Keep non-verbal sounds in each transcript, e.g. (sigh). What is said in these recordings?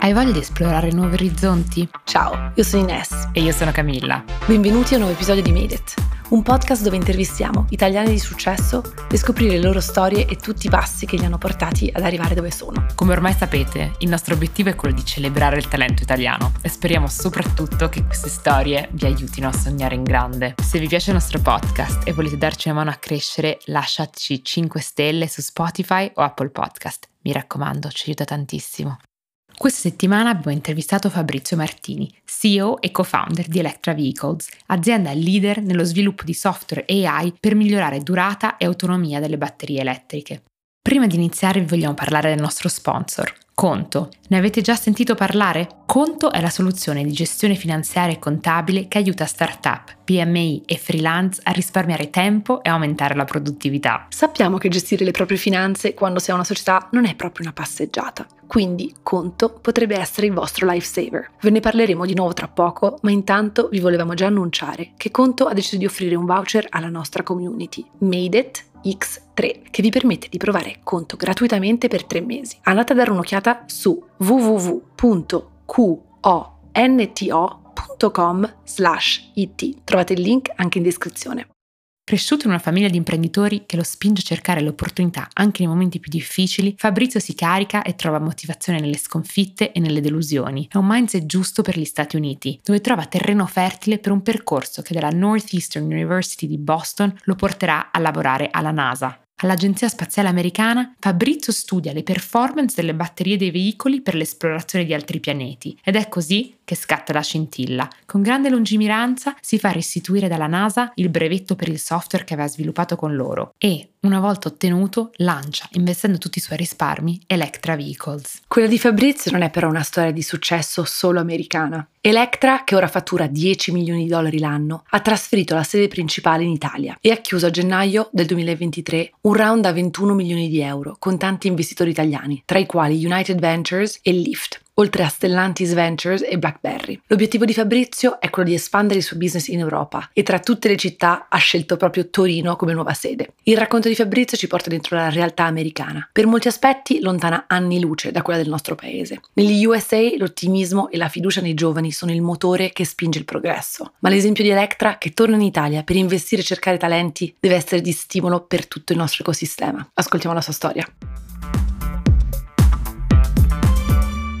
Hai voglia di esplorare nuovi orizzonti? Ciao, io sono Ines. E io sono Camilla. Benvenuti a un nuovo episodio di Made It, un podcast dove intervistiamo italiani di successo per scoprire le loro storie e tutti i passi che li hanno portati ad arrivare dove sono. Come ormai sapete, il nostro obiettivo è quello di celebrare il talento italiano e speriamo soprattutto che queste storie vi aiutino a sognare in grande. Se vi piace il nostro podcast e volete darci una mano a crescere, lasciateci 5 stelle su Spotify o Apple Podcast. Mi raccomando, ci aiuta tantissimo. Questa settimana abbiamo intervistato Fabrizio Martini, CEO e co-founder di Electra Vehicles, azienda leader nello sviluppo di software AI per migliorare durata e autonomia delle batterie elettriche. Prima di iniziare vi vogliamo parlare del nostro sponsor, Conto. Ne avete già sentito parlare? Conto è la soluzione di gestione finanziaria e contabile che aiuta startup, PMI e freelance a risparmiare tempo e aumentare la produttività. Sappiamo che gestire le proprie finanze quando si ha una società non è proprio una passeggiata. Quindi Conto potrebbe essere il vostro lifesaver. Ve ne parleremo di nuovo tra poco, ma intanto vi volevamo già annunciare che Conto ha deciso di offrire un voucher alla nostra community. Made it X3 che vi permette di provare conto gratuitamente per tre mesi. Andate a dare un'occhiata su www.qonto.com slash it. Trovate il link anche in descrizione. Cresciuto in una famiglia di imprenditori che lo spinge a cercare le opportunità anche nei momenti più difficili, Fabrizio si carica e trova motivazione nelle sconfitte e nelle delusioni. È un mindset giusto per gli Stati Uniti, dove trova terreno fertile per un percorso che dalla Northeastern University di Boston lo porterà a lavorare alla NASA. All'Agenzia Spaziale Americana, Fabrizio studia le performance delle batterie dei veicoli per l'esplorazione di altri pianeti ed è così che scatta la scintilla. Con grande lungimiranza si fa restituire dalla NASA il brevetto per il software che aveva sviluppato con loro e, una volta ottenuto, lancia, investendo tutti i suoi risparmi, Electra Vehicles. Quella di Fabrizio non è però una storia di successo solo americana. Electra, che ora fattura 10 milioni di dollari l'anno, ha trasferito la sede principale in Italia e ha chiuso a gennaio del 2023 un round da 21 milioni di euro con tanti investitori italiani, tra i quali United Ventures e Lyft oltre a Stellantis Ventures e BlackBerry. L'obiettivo di Fabrizio è quello di espandere il suo business in Europa e tra tutte le città ha scelto proprio Torino come nuova sede. Il racconto di Fabrizio ci porta dentro la realtà americana, per molti aspetti lontana anni luce da quella del nostro paese. Negli USA l'ottimismo e la fiducia nei giovani sono il motore che spinge il progresso, ma l'esempio di Electra che torna in Italia per investire e cercare talenti deve essere di stimolo per tutto il nostro ecosistema. Ascoltiamo la sua storia.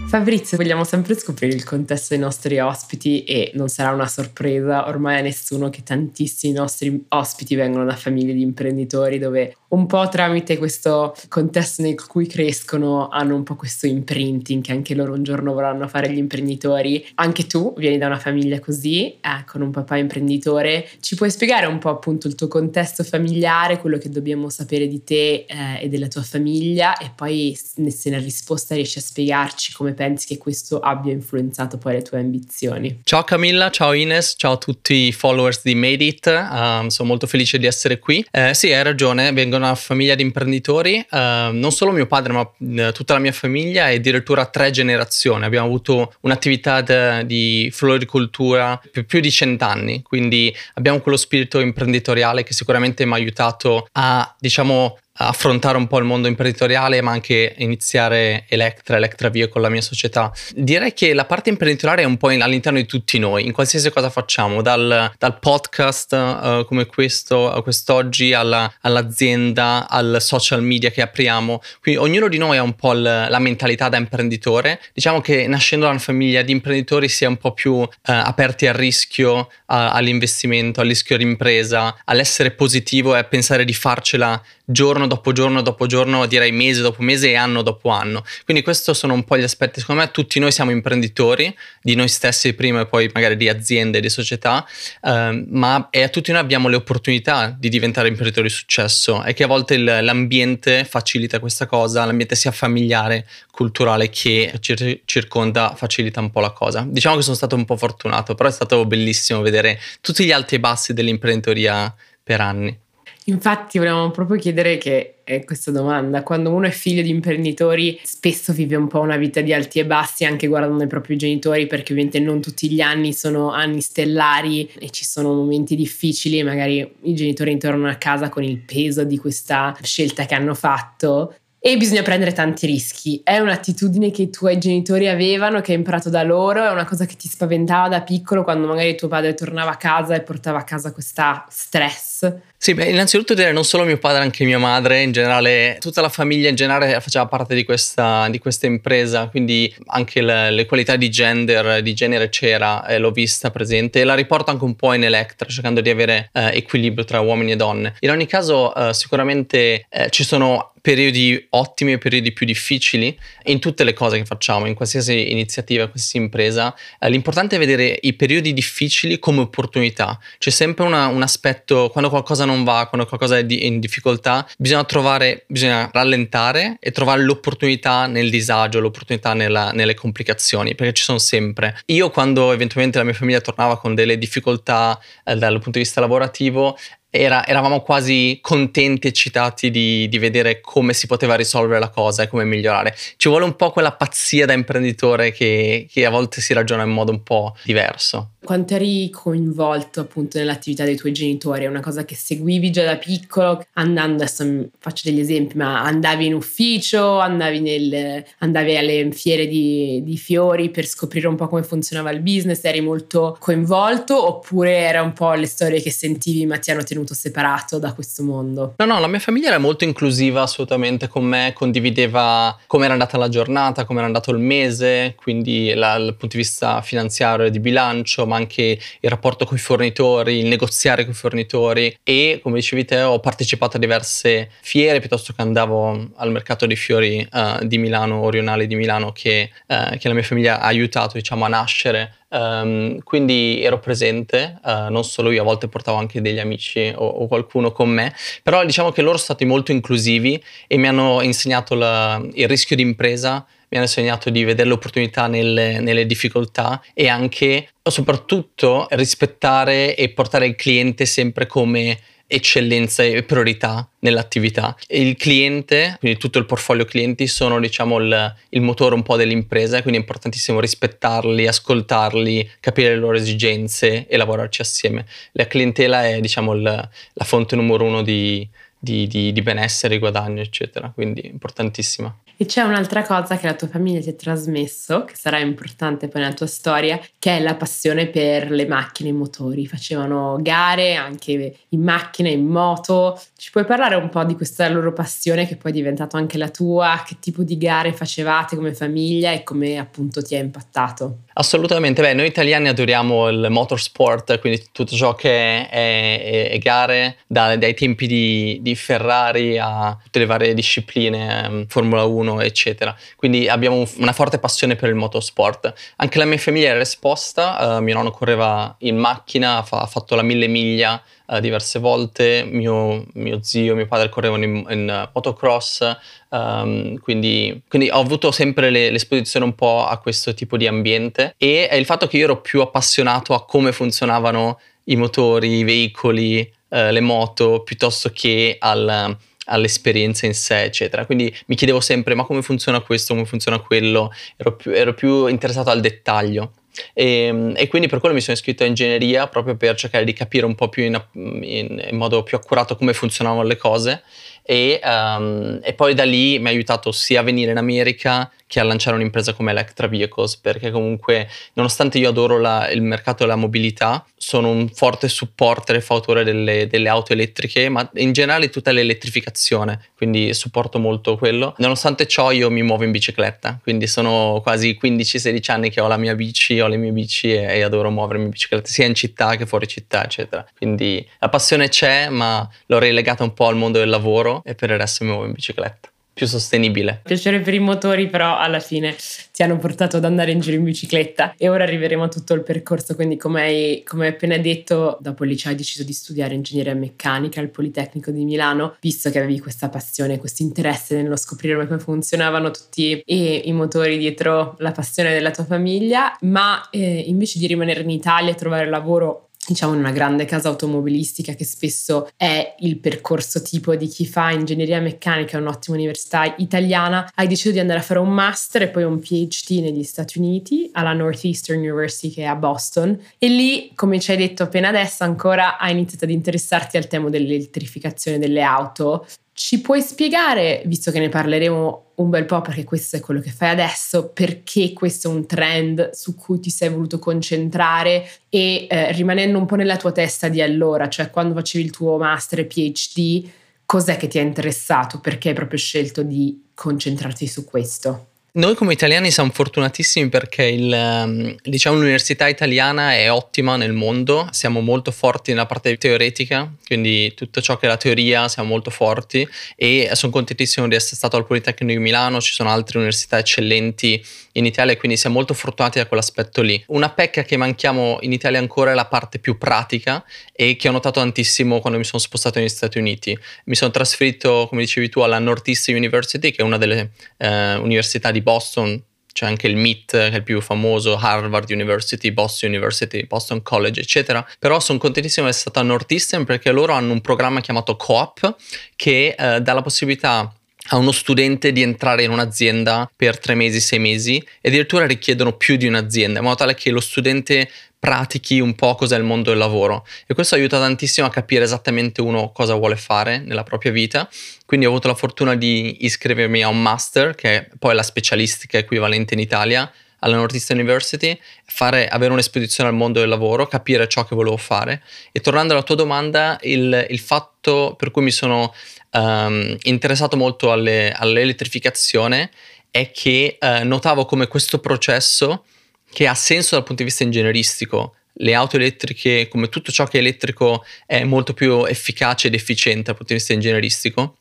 Fabrizio, vogliamo sempre scoprire il contesto dei nostri ospiti e non sarà una sorpresa ormai a nessuno che tantissimi nostri ospiti vengono da famiglie di imprenditori dove un po' tramite questo contesto nel cui crescono hanno un po' questo imprinting che anche loro un giorno vorranno fare gli imprenditori. Anche tu vieni da una famiglia così, eh, con un papà imprenditore. Ci puoi spiegare un po' appunto il tuo contesto familiare, quello che dobbiamo sapere di te eh, e della tua famiglia e poi se nella risposta riesci a spiegarci come pensi che questo abbia influenzato poi le tue ambizioni. Ciao Camilla, ciao Ines, ciao a tutti i followers di Made It, um, sono molto felice di essere qui. Eh, sì, hai ragione, vengo una famiglia di imprenditori, uh, non solo mio padre ma uh, tutta la mia famiglia e addirittura tre generazioni. Abbiamo avuto un'attività de, di floricoltura per più di cent'anni, quindi abbiamo quello spirito imprenditoriale che sicuramente mi ha aiutato a, diciamo, affrontare un po' il mondo imprenditoriale, ma anche iniziare Electra, Electra Via con la mia società. Direi che la parte imprenditoriale è un po' in, all'interno di tutti noi, in qualsiasi cosa facciamo, dal, dal podcast uh, come questo, uh, quest'oggi, alla, all'azienda, al social media che apriamo. Quindi ognuno di noi ha un po' l, la mentalità da imprenditore. Diciamo che nascendo da una famiglia di imprenditori si è un po' più uh, aperti al rischio, all'investimento, al rischio d'impresa, all'essere positivo e a pensare di farcela giorno dopo giorno dopo giorno, direi mese dopo mese e anno dopo anno. Quindi questi sono un po' gli aspetti, secondo me tutti noi siamo imprenditori, di noi stessi prima e poi magari di aziende, di società, eh, ma e a tutti noi abbiamo le opportunità di diventare imprenditori di successo e che a volte il, l'ambiente facilita questa cosa, l'ambiente sia familiare, culturale che ci circonda facilita un po' la cosa. Diciamo che sono stato un po' fortunato, però è stato bellissimo vedere tutti gli alti e bassi dell'imprenditoria per anni. Infatti volevamo proprio chiedere che è questa domanda, quando uno è figlio di imprenditori spesso vive un po' una vita di alti e bassi anche guardando i propri genitori perché ovviamente non tutti gli anni sono anni stellari e ci sono momenti difficili, magari i genitori intorno a casa con il peso di questa scelta che hanno fatto e bisogna prendere tanti rischi. È un'attitudine che i tuoi genitori avevano, che hai imparato da loro, è una cosa che ti spaventava da piccolo quando magari tuo padre tornava a casa e portava a casa questa stress. Sì, beh, innanzitutto dire non solo mio padre, anche mia madre, in generale, tutta la famiglia in generale faceva parte di questa, di questa impresa, quindi anche le, le, qualità di gender, di genere c'era, e l'ho vista presente e la riporto anche un po' in Electra, cercando di avere eh, equilibrio tra uomini e donne. In ogni caso, eh, sicuramente eh, ci sono periodi ottimi e periodi più difficili in tutte le cose che facciamo, in qualsiasi iniziativa, qualsiasi impresa. Eh, l'importante è vedere i periodi difficili come opportunità. C'è sempre una, un aspetto, quando qualcosa non va, quando qualcosa è di, in difficoltà, bisogna trovare, bisogna rallentare e trovare l'opportunità nel disagio, l'opportunità nella, nelle complicazioni, perché ci sono sempre. Io quando eventualmente la mia famiglia tornava con delle difficoltà eh, dal punto di vista lavorativo, era, eravamo quasi contenti, eccitati di, di, vedere come si poteva risolvere la cosa e come migliorare. Ci vuole un po' quella pazzia da imprenditore che, che a volte si ragiona in modo un po' diverso. Quanto eri coinvolto appunto nell'attività dei tuoi genitori? È una cosa che seguivi già da piccolo, andando, adesso faccio degli esempi, ma andavi in ufficio, andavi, nel, andavi alle fiere di, di fiori per scoprire un po' come funzionava il business, eri molto coinvolto? Oppure era un po' le storie che sentivi ma ti hanno tenuto separato da questo mondo? No, no, la mia famiglia era molto inclusiva assolutamente con me, condivideva come era andata la giornata, come era andato il mese, quindi la, dal punto di vista finanziario e di bilancio, ma anche il rapporto con i fornitori, il negoziare con i fornitori e come dicevi te ho partecipato a diverse fiere piuttosto che andavo al mercato dei fiori uh, di Milano, Orionale di Milano che, uh, che, la mia famiglia ha aiutato diciamo a nascere. Um, quindi ero presente, uh, non solo io, a volte portavo anche degli amici o, o, qualcuno con me, però diciamo che loro sono stati molto inclusivi e mi hanno insegnato la, il rischio di impresa mi hanno insegnato di vedere l'opportunità nelle, nelle difficoltà e anche, soprattutto, rispettare e portare il cliente sempre come eccellenza e priorità nell'attività. Il cliente, quindi tutto il portfolio clienti, sono diciamo il, il, motore un po' dell'impresa, quindi è importantissimo rispettarli, ascoltarli, capire le loro esigenze e lavorarci assieme. La clientela è diciamo il, la fonte numero uno di, di, di, di benessere, guadagno, eccetera, quindi importantissima. E c'è un'altra cosa che la tua famiglia ti ha trasmesso, che sarà importante poi nella tua storia, che è la passione per le macchine e i motori. Facevano gare anche in macchina, in moto. Ci puoi parlare un po' di questa loro passione che poi è diventata anche la tua? Che tipo di gare facevate come famiglia e come appunto ti ha impattato? Assolutamente, beh, noi italiani adoriamo il motorsport, quindi tutto ciò che è, è, è gare, da, dai tempi di, di, Ferrari a tutte le varie discipline, um, Formula 1 1, eccetera. Quindi abbiamo una forte passione per il motorsport. Anche la mia famiglia era esposta, uh, mio nonno correva in macchina, fa, ha fatto la mille miglia uh, diverse volte, mio, mio, zio, mio padre correvano in, in motocross, um, quindi, quindi, ho avuto sempre le, l'esposizione un po' a questo tipo di ambiente e il fatto che io ero più appassionato a come funzionavano i motori, i veicoli, Uh, le moto piuttosto che al, all'esperienza in sé, eccetera. Quindi mi chiedevo sempre ma come funziona questo, come funziona quello, ero più, ero più interessato al dettaglio. E, e, quindi per quello mi sono iscritto a ingegneria proprio per cercare di capire un po' più in, in, in modo più accurato come funzionavano le cose e, um, e, poi da lì mi ha aiutato sia a venire in America che a lanciare un'impresa come Electra Vehicles perché comunque nonostante io adoro la, il mercato della mobilità sono un forte supporter e fautore delle, delle, auto elettriche ma in generale tutta l'elettrificazione quindi supporto molto quello. Nonostante ciò io mi muovo in bicicletta quindi sono quasi 15-16 anni che ho la mia bici ho le mie bici e, e adoro muovermi in bicicletta sia in città che fuori città eccetera. Quindi la passione c'è ma l'ho relegata un po' al mondo del lavoro e per il resto mi muovo in bicicletta più sostenibile. Piacere per i motori, però alla fine ti hanno portato ad andare in giro in bicicletta e ora arriveremo a tutto il percorso. Quindi, come hai, come hai appena detto, dopo il liceo hai deciso di studiare ingegneria meccanica al Politecnico di Milano, visto che avevi questa passione, questo interesse nello scoprire come funzionavano tutti i, i motori dietro la passione della tua famiglia, ma eh, invece di rimanere in Italia e trovare lavoro diciamo in una grande casa automobilistica che spesso è il percorso tipo di chi fa ingegneria meccanica in un'ottima università italiana, hai deciso di andare a fare un master e poi un PhD negli Stati Uniti alla Northeastern University che è a Boston. E lì, come ci hai detto appena adesso, ancora hai iniziato ad interessarti al tema dell'elettrificazione delle auto Ci puoi spiegare, visto che ne parleremo un bel po' perché questo è quello che fai adesso, perché questo è un trend su cui ti sei voluto concentrare e eh, rimanendo un po' nella tua testa di allora, cioè quando facevi il tuo master e PhD, cos'è che ti ha interessato? Perché hai proprio scelto di concentrarti su questo? Noi come italiani siamo fortunatissimi perché il, ehm, diciamo, l'università italiana è ottima nel mondo, siamo molto forti nella parte teoretica, quindi tutto ciò che è la teoria siamo molto forti e sono contentissimo di essere stato al Politecnico di Milano, ci sono altre università eccellenti in Italia quindi siamo molto fortunati da quell'aspetto lì. Una pecca che manchiamo in Italia ancora è la parte più pratica e che ho notato tantissimo quando mi sono spostato negli Stati Uniti. Mi sono trasferito, come dicevi tu, alla Northeastern University, che è una delle eh, università di Boston, c'è anche il MIT che è il più famoso, Harvard University, Boston University, Boston College, eccetera. Però sono contentissimo di essere stato a Northeastern perché loro hanno un programma chiamato Co-op che eh, dà la possibilità a uno studente di entrare in un'azienda per tre mesi, sei mesi e addirittura richiedono più di un'azienda, in modo tale che lo studente pratichi un po' cos'è il mondo del lavoro e questo aiuta tantissimo a capire esattamente uno cosa vuole fare nella propria vita. Quindi ho avuto la fortuna di iscrivermi a un master, che è poi la specialistica equivalente in Italia, alla Northeastern University, fare, avere un'esposizione al mondo del lavoro, capire ciò che volevo fare. E tornando alla tua domanda, il, il fatto per cui mi sono um, interessato molto alle, all'elettrificazione è che uh, notavo come questo processo, che ha senso dal punto di vista ingegneristico, le auto elettriche, come tutto ciò che è elettrico, è molto più efficace ed efficiente dal punto di vista ingegneristico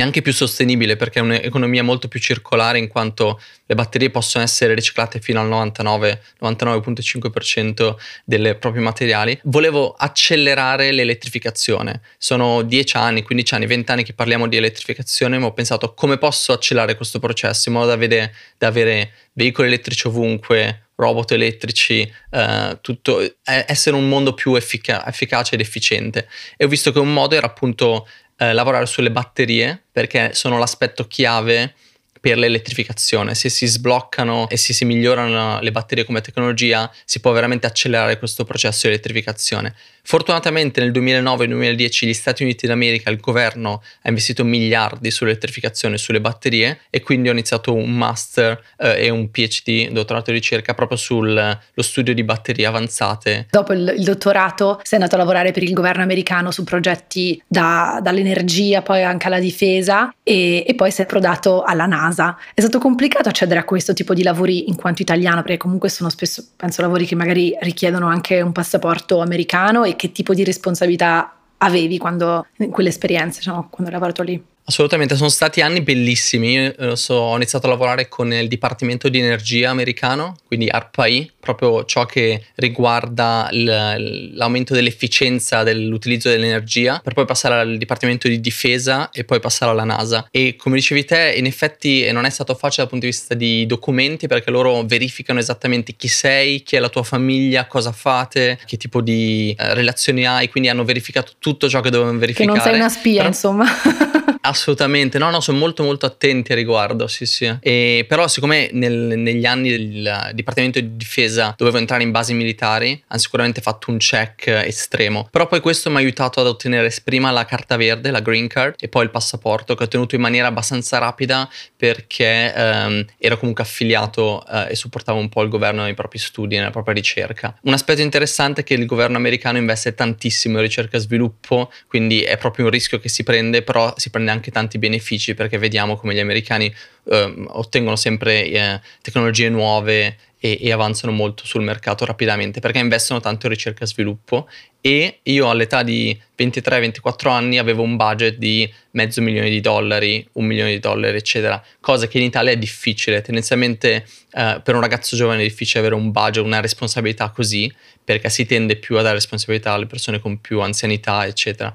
è anche più sostenibile perché è un'economia molto più circolare in quanto le batterie possono essere riciclate fino al 99, 99.5% dei propri materiali. Volevo accelerare l'elettrificazione. Sono 10 anni, 15 anni, 20 anni che parliamo di elettrificazione, ma ho pensato come posso accelerare questo processo in modo da avere, da avere veicoli elettrici ovunque, robot elettrici, eh, tutto, essere un mondo più effica- efficace ed efficiente. E ho visto che un modo era appunto eh, lavorare sulle batterie perché sono l'aspetto chiave per l'elettrificazione. Se si sbloccano e se si migliorano le batterie come tecnologia, si può veramente accelerare questo processo di elettrificazione. Fortunatamente nel 2009-2010 gli Stati Uniti d'America, il governo ha investito miliardi sull'elettrificazione e sulle batterie e quindi ho iniziato un master eh, e un PhD, dottorato di ricerca, proprio sullo studio di batterie avanzate. Dopo il, il, dottorato sei andato a lavorare per il governo americano su progetti da, dall'energia poi anche alla difesa e, e poi sei approdato alla NASA. È stato complicato accedere a questo tipo di lavori in quanto italiano perché comunque sono spesso, penso, lavori che magari richiedono anche un passaporto americano e che tipo di responsabilità avevi quando, in quell'esperienza, diciamo, quando hai lavorato lì? Assolutamente, sono stati anni bellissimi. Io eh, so, ho iniziato a lavorare con il Dipartimento di Energia americano, quindi ARPAI, proprio ciò che riguarda l'aumento dell'efficienza dell'utilizzo dell'energia, per poi passare al Dipartimento di Difesa e poi passare alla NASA. E come dicevi te, in effetti non è stato facile dal punto di vista di documenti perché loro verificano esattamente chi sei, chi è la tua famiglia, cosa fate, che tipo di eh, relazioni hai, quindi hanno verificato tutto ciò che dovevano verificare. Che non sei una spia, Però, insomma. (laughs) Assolutamente, no, no, sono molto molto attenti a riguardo, sì, sì. E, però siccome nel, negli anni del Dipartimento di Difesa dovevo entrare in basi militari, hanno sicuramente fatto un check estremo. Però poi questo mi ha aiutato ad ottenere prima la carta verde, la green card, e poi il passaporto che ho ottenuto in maniera abbastanza rapida perché ehm, ero comunque affiliato eh, e supportavo un po' il governo nei propri studi, nella propria ricerca. Un aspetto interessante è che il governo americano investe tantissimo in ricerca e sviluppo, quindi è proprio un rischio che si prende, però si prende anche tanti benefici perché vediamo come gli americani eh, ottengono sempre eh, tecnologie nuove e, e, avanzano molto sul mercato rapidamente perché investono tanto in ricerca e sviluppo. E io all'età di 23-24 anni avevo un budget di mezzo milione di dollari, un milione di dollari eccetera, cosa che in Italia è difficile, tendenzialmente eh, per un ragazzo giovane è difficile avere un budget, una responsabilità così perché si tende più a dare responsabilità alle persone con più anzianità eccetera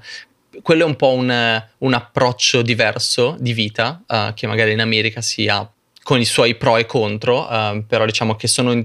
quello è un po' un, un approccio diverso di vita uh, che magari in America si ha con i suoi pro e contro, uh, però diciamo che sono in,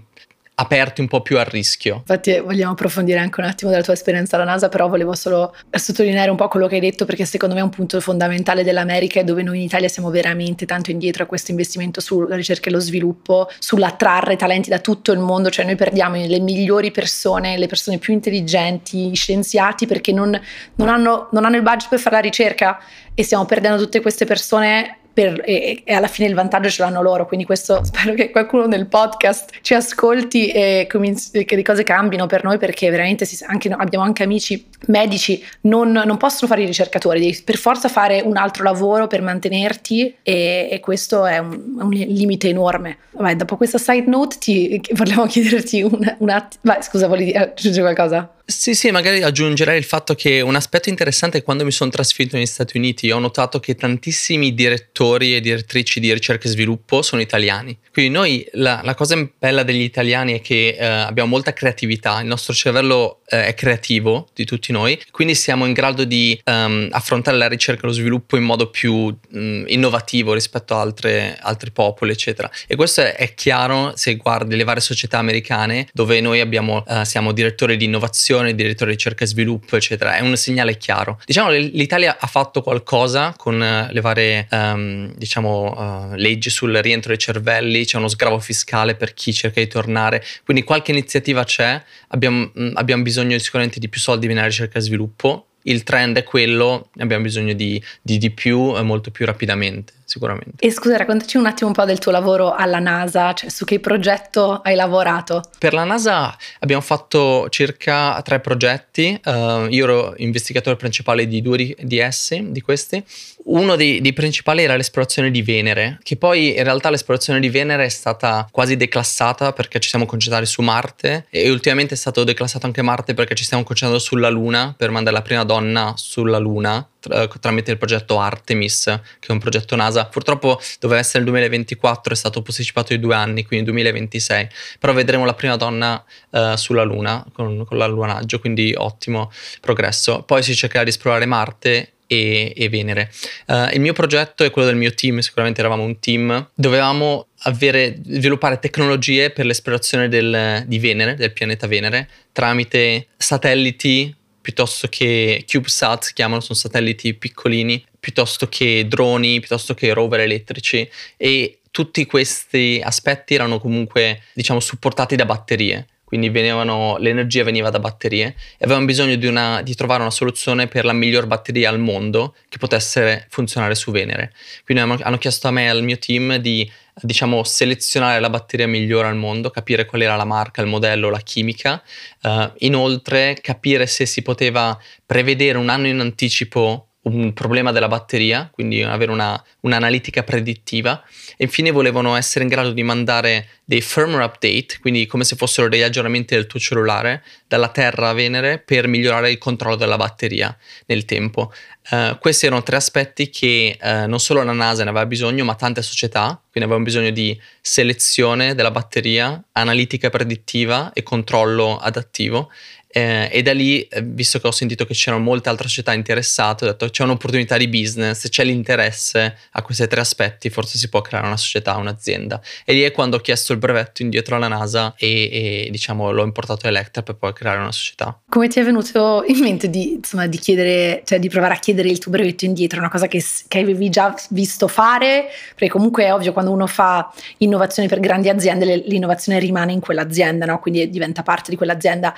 aperti un po' più al rischio. Infatti vogliamo approfondire anche un attimo della tua esperienza alla NASA, però volevo solo sottolineare un po' quello che hai detto perché secondo me è un punto fondamentale dell'America e dove noi in Italia siamo veramente tanto indietro a questo investimento sulla ricerca e lo sviluppo, sull'attrarre talenti da tutto il mondo, cioè noi perdiamo le migliori persone, le persone più intelligenti, i scienziati perché non, non, hanno, non hanno il budget per fare la ricerca e stiamo perdendo tutte queste persone per, e, e, alla fine il vantaggio ce l'hanno loro, quindi questo (laughs) spero che qualcuno nel podcast ci ascolti e che le cose cambino per noi perché veramente si, anche, abbiamo anche amici medici, non, non, possono fare i ricercatori, devi per forza fare un altro lavoro per mantenerti e, e questo è un, un, limite enorme. Vabbè, dopo questa side note ti, volevo (laughs) chiederti un, un attimo, vai scusa, volevi aggiungere qualcosa? Sì, sì, magari aggiungerei il fatto che un aspetto interessante è quando mi sono trasferito negli Stati Uniti ho notato che tantissimi direttori e direttrici di ricerca e sviluppo sono italiani. Quindi noi, la, la cosa bella degli italiani è che eh, abbiamo molta creatività, il nostro cervello eh, è creativo di tutti noi, quindi siamo in grado di um, affrontare la ricerca e lo sviluppo in modo più um, innovativo rispetto a altre, altri popoli, eccetera. E questo è, è, chiaro se guardi le varie società americane dove noi abbiamo, uh, siamo direttori di innovazione innovazione, direttore di ricerca e sviluppo, eccetera. È un segnale chiaro. Diciamo l'Italia ha fatto qualcosa con eh, le varie um, diciamo, uh, leggi sul rientro dei cervelli, c'è uno sgravo fiscale per chi cerca di tornare, quindi qualche iniziativa c'è, abbiamo, mm, abbiamo bisogno sicuramente di più soldi nella ricerca e sviluppo il trend è quello, abbiamo bisogno di, di, di più e molto più rapidamente, sicuramente. E scusa, raccontaci un attimo un po' del tuo lavoro alla NASA, cioè su che progetto hai lavorato? Per la NASA abbiamo fatto circa tre progetti, uh, io ero investigatore principale di due di, essi, di questi. Uno dei, dei, principali era l'esplorazione di Venere, che poi in realtà l'esplorazione di Venere è stata quasi declassata perché ci siamo concentrati su Marte e ultimamente è stato declassato anche Marte perché ci stiamo concentrando sulla Luna per mandare la prima donna sulla Luna tra, tramite il progetto Artemis, che è un progetto NASA. Purtroppo doveva essere il 2024, è stato posticipato di due anni, quindi 2026, però vedremo la prima donna uh, sulla Luna con, con l'allunaggio, quindi ottimo progresso. Poi si cercherà di esplorare Marte e, e Venere. Uh, il mio progetto e quello del mio team, sicuramente eravamo un team, dovevamo avere, sviluppare tecnologie per l'esplorazione del, di Venere, del pianeta Venere, tramite satelliti piuttosto che CubeSat, chiamano, sono satelliti piccolini, piuttosto che droni, piuttosto che rover elettrici. E tutti questi aspetti erano comunque, diciamo, supportati da batterie quindi venivano, l'energia veniva da batterie e avevamo bisogno di, una, di, trovare una soluzione per la miglior batteria al mondo che potesse funzionare su Venere. Quindi hanno, hanno chiesto a me e al mio team di diciamo, selezionare la batteria migliore al mondo, capire qual era la marca, il modello, la chimica, uh, inoltre capire se si poteva prevedere un anno in anticipo un problema della batteria, quindi avere una, un'analitica predittiva e infine volevano essere in grado di mandare dei firmware update, quindi come se fossero degli aggiornamenti del tuo cellulare dalla Terra a Venere per migliorare il controllo della batteria nel tempo. Uh, questi erano tre aspetti che uh, non solo la NASA ne aveva bisogno, ma tante società, quindi avevano bisogno di selezione della batteria, analitica predittiva e controllo adattivo eh, e da lì, eh, visto che ho sentito che c'erano molte altre società interessate, ho detto c'è un'opportunità di business, c'è l'interesse a questi tre aspetti, forse si può creare una società, un'azienda. E lì è quando ho chiesto il brevetto indietro alla NASA e, e diciamo l'ho importato a Electra per poi creare una società. Come ti è venuto in mente di, insomma, di chiedere, cioè di provare a chiedere il tuo brevetto indietro? Una cosa che, che avevi già visto fare? Perché comunque è ovvio quando uno fa innovazione per grandi aziende, l'innovazione rimane in quell'azienda, no? quindi diventa parte di quell'azienda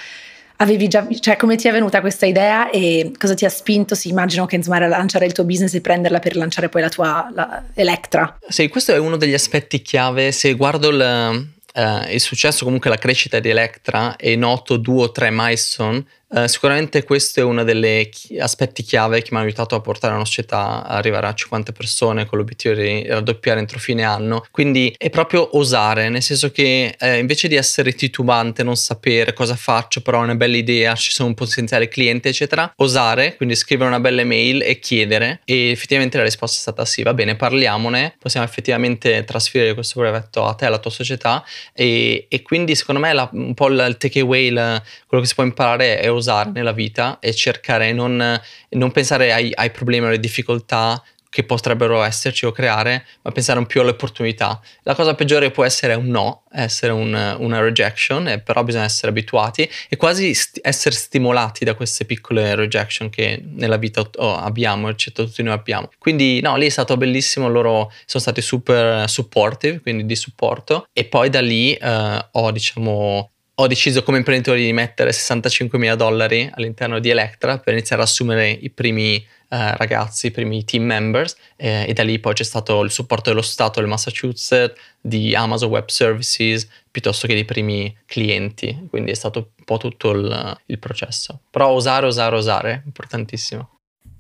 avevi già, cioè come ti è venuta questa idea e cosa ti ha spinto? Si immagino che insomma era lanciare il tuo business e prenderla per lanciare poi la tua la Electra. Sì, questo è uno degli aspetti chiave. Se guardo il, uh, il successo, comunque la crescita di Electra e noto due o tre milestone, Uh, sicuramente questo è uno degli chi- aspetti chiave che mi ha aiutato a portare la società a arrivare a 50 persone con l'obiettivo di raddoppiare entro fine anno. Quindi è proprio osare, nel senso che eh, invece di essere titubante, non sapere cosa faccio, però ho una bella idea, ci sono un potenziale cliente, eccetera, osare, quindi scrivere una bella email e chiedere. E effettivamente la risposta è stata sì, va bene, parliamone, possiamo effettivamente trasferire questo brevetto a te, alla tua società. E, e quindi secondo me la, un po' il take away, la, quello che si può imparare è usare nella vita e cercare non, non pensare ai, ai problemi, alle difficoltà che potrebbero esserci o creare, ma pensare più alle opportunità. La cosa peggiore può essere un no, essere un, una rejection, eh, però bisogna essere abituati e quasi st- essere stimolati da queste piccole rejection che nella vita oh, abbiamo, eccetto tutti noi abbiamo. Quindi no, lì è stato bellissimo, loro sono stati super supportive, quindi di supporto e poi da lì eh, ho diciamo ho deciso come imprenditore di mettere 65 mila dollari all'interno di Electra per iniziare ad assumere i primi eh, ragazzi, i primi team members eh, e da lì poi c'è stato il supporto dello Stato del Massachusetts, di Amazon Web Services, piuttosto che dei primi clienti, quindi è stato un po' tutto il, il processo. Però osare, osare, osare, importantissimo.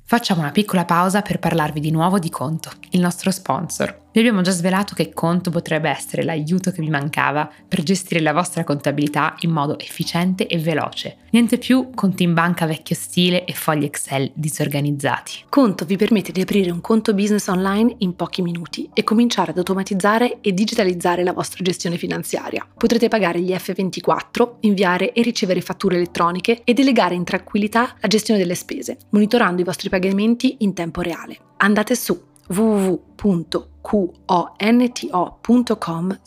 Facciamo una piccola pausa per parlarvi di nuovo di Conto, il nostro sponsor. Vi abbiamo già svelato che Conto potrebbe essere l'aiuto che vi mancava per gestire la vostra contabilità in modo efficiente e veloce. Niente più conti in banca vecchio stile e fogli Excel disorganizzati. Conto vi permette di aprire un conto business online in pochi minuti e cominciare ad automatizzare e digitalizzare la vostra gestione finanziaria. Potrete pagare gli F24, inviare e ricevere fatture elettroniche e delegare in tranquillità la gestione delle spese, monitorando i vostri pagamenti in tempo reale. Andate su www.qonto.com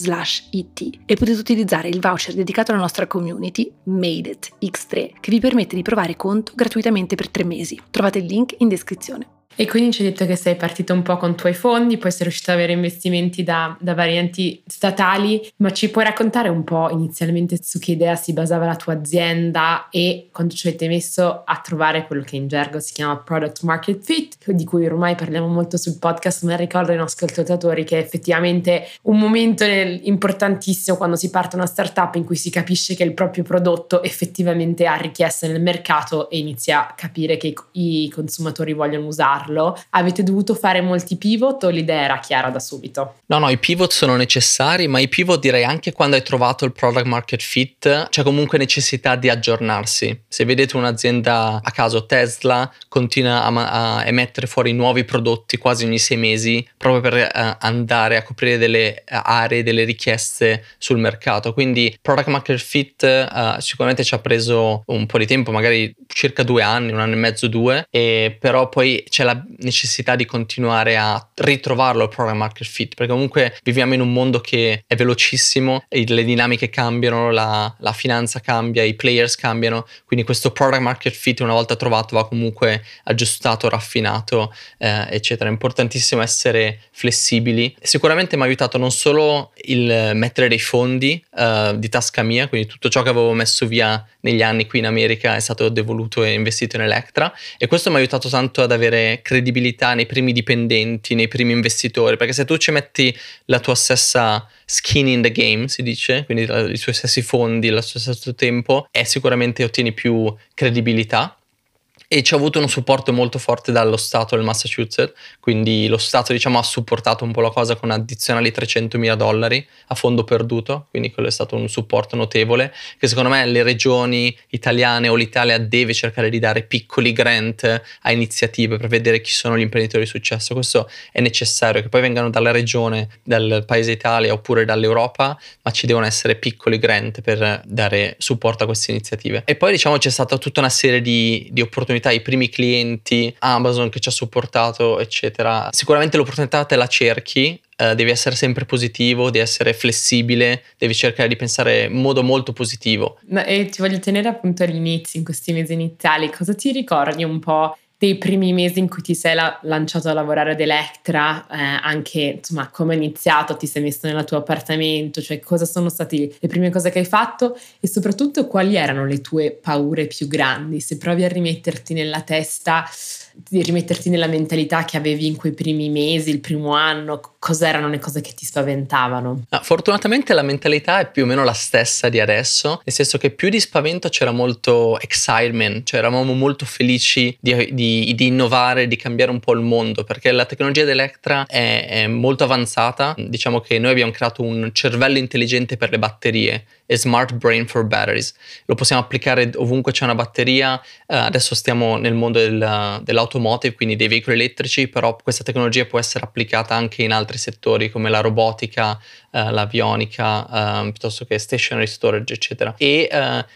it e potete utilizzare il voucher dedicato alla nostra community Made It X3 che vi permette di provare conto gratuitamente per tre mesi. Trovate il link in descrizione. E quindi ci hai detto che sei partito un po' con i tuoi fondi, poi sei riuscito ad avere investimenti da, da varianti statali, ma ci puoi raccontare un po' inizialmente su che idea si basava la tua azienda e quando ci avete messo a trovare quello che in gergo si chiama product market fit, di cui ormai parliamo molto sul podcast, ma ricordo ai nostri ascoltatori che è effettivamente un momento importantissimo quando si parte una startup in cui si capisce che il proprio prodotto effettivamente ha richiesta nel mercato e inizia a capire che i consumatori vogliono usarlo farlo, avete dovuto fare molti pivot o l'idea era chiara da subito? No, no, i pivot sono necessari, ma i pivot direi anche quando hai trovato il product market fit, c'è comunque necessità di aggiornarsi. Se vedete un'azienda a caso Tesla continua a, a emettere fuori nuovi prodotti quasi ogni sei mesi proprio per uh, andare a coprire delle aree, delle richieste sul mercato. Quindi product market fit uh, sicuramente ci ha preso un po' di tempo, magari circa due anni, un anno e mezzo, due, e però poi c'è la necessità di continuare a ritrovarlo il program market fit, perché comunque viviamo in un mondo che è velocissimo, le dinamiche cambiano, la, la finanza cambia, i players cambiano, quindi questo program market fit una volta trovato va comunque aggiustato, raffinato, eh, eccetera. È importantissimo essere flessibili. Sicuramente mi ha aiutato non solo il mettere dei fondi eh, di tasca mia, quindi tutto ciò che avevo messo via negli anni qui in America è stato devoluto e investito in Electra e questo mi ha aiutato tanto ad avere credibilità nei primi dipendenti, nei primi investitori, perché se tu ci metti la tua stessa skin in the game, si dice, quindi i tuoi stessi fondi, il stesso tempo, è sicuramente ottieni più credibilità e ci ha avuto un supporto molto forte dallo Stato del Massachusetts, quindi lo Stato diciamo, ha supportato un po' la cosa con addizionali 300 mila dollari a fondo perduto, quindi quello è stato un supporto notevole, che secondo me le regioni italiane o l'Italia deve cercare di dare piccoli grant a iniziative per vedere chi sono gli imprenditori di successo, questo è necessario, che poi vengano dalla regione, dal paese Italia oppure dall'Europa, ma ci devono essere piccoli grant per dare supporto a queste iniziative. E poi diciamo c'è stata tutta una serie di, di opportunità opportunità, i primi clienti, Amazon che ci ha supportato, eccetera. Sicuramente l'opportunità te la cerchi, Uh, devi essere sempre positivo, devi essere flessibile, devi cercare di pensare in modo molto positivo. No, e ti voglio tenere appunto all'inizio, in questi mesi iniziali, cosa ti ricordi un po' dei primi mesi in cui ti sei la- lanciato a lavorare ad Electra, eh, anche insomma come hai iniziato, ti sei messo nel tuo appartamento, cioè cosa sono state le prime cose che hai fatto e soprattutto quali erano le tue paure più grandi, se provi a rimetterti nella testa di rimetterti nella mentalità che avevi in quei primi mesi, il primo anno, cos'erano le cose che ti spaventavano? Ah, fortunatamente la mentalità è più o meno la stessa di adesso, nel senso che più di spavento c'era molto excitement, cioè eravamo molto felici di, di, di innovare, di cambiare un po' il mondo, perché la tecnologia d'Electra è, è molto avanzata, diciamo che noi abbiamo creato un cervello intelligente per le batterie e Smart Brain for Batteries. Lo possiamo applicare ovunque c'è una batteria. Uh, adesso stiamo nel mondo del, dell'automotive, quindi dei veicoli elettrici, però questa tecnologia può essere applicata anche in altri settori come la robotica, uh, l'avionica, uh, piuttosto che stationary storage, eccetera. E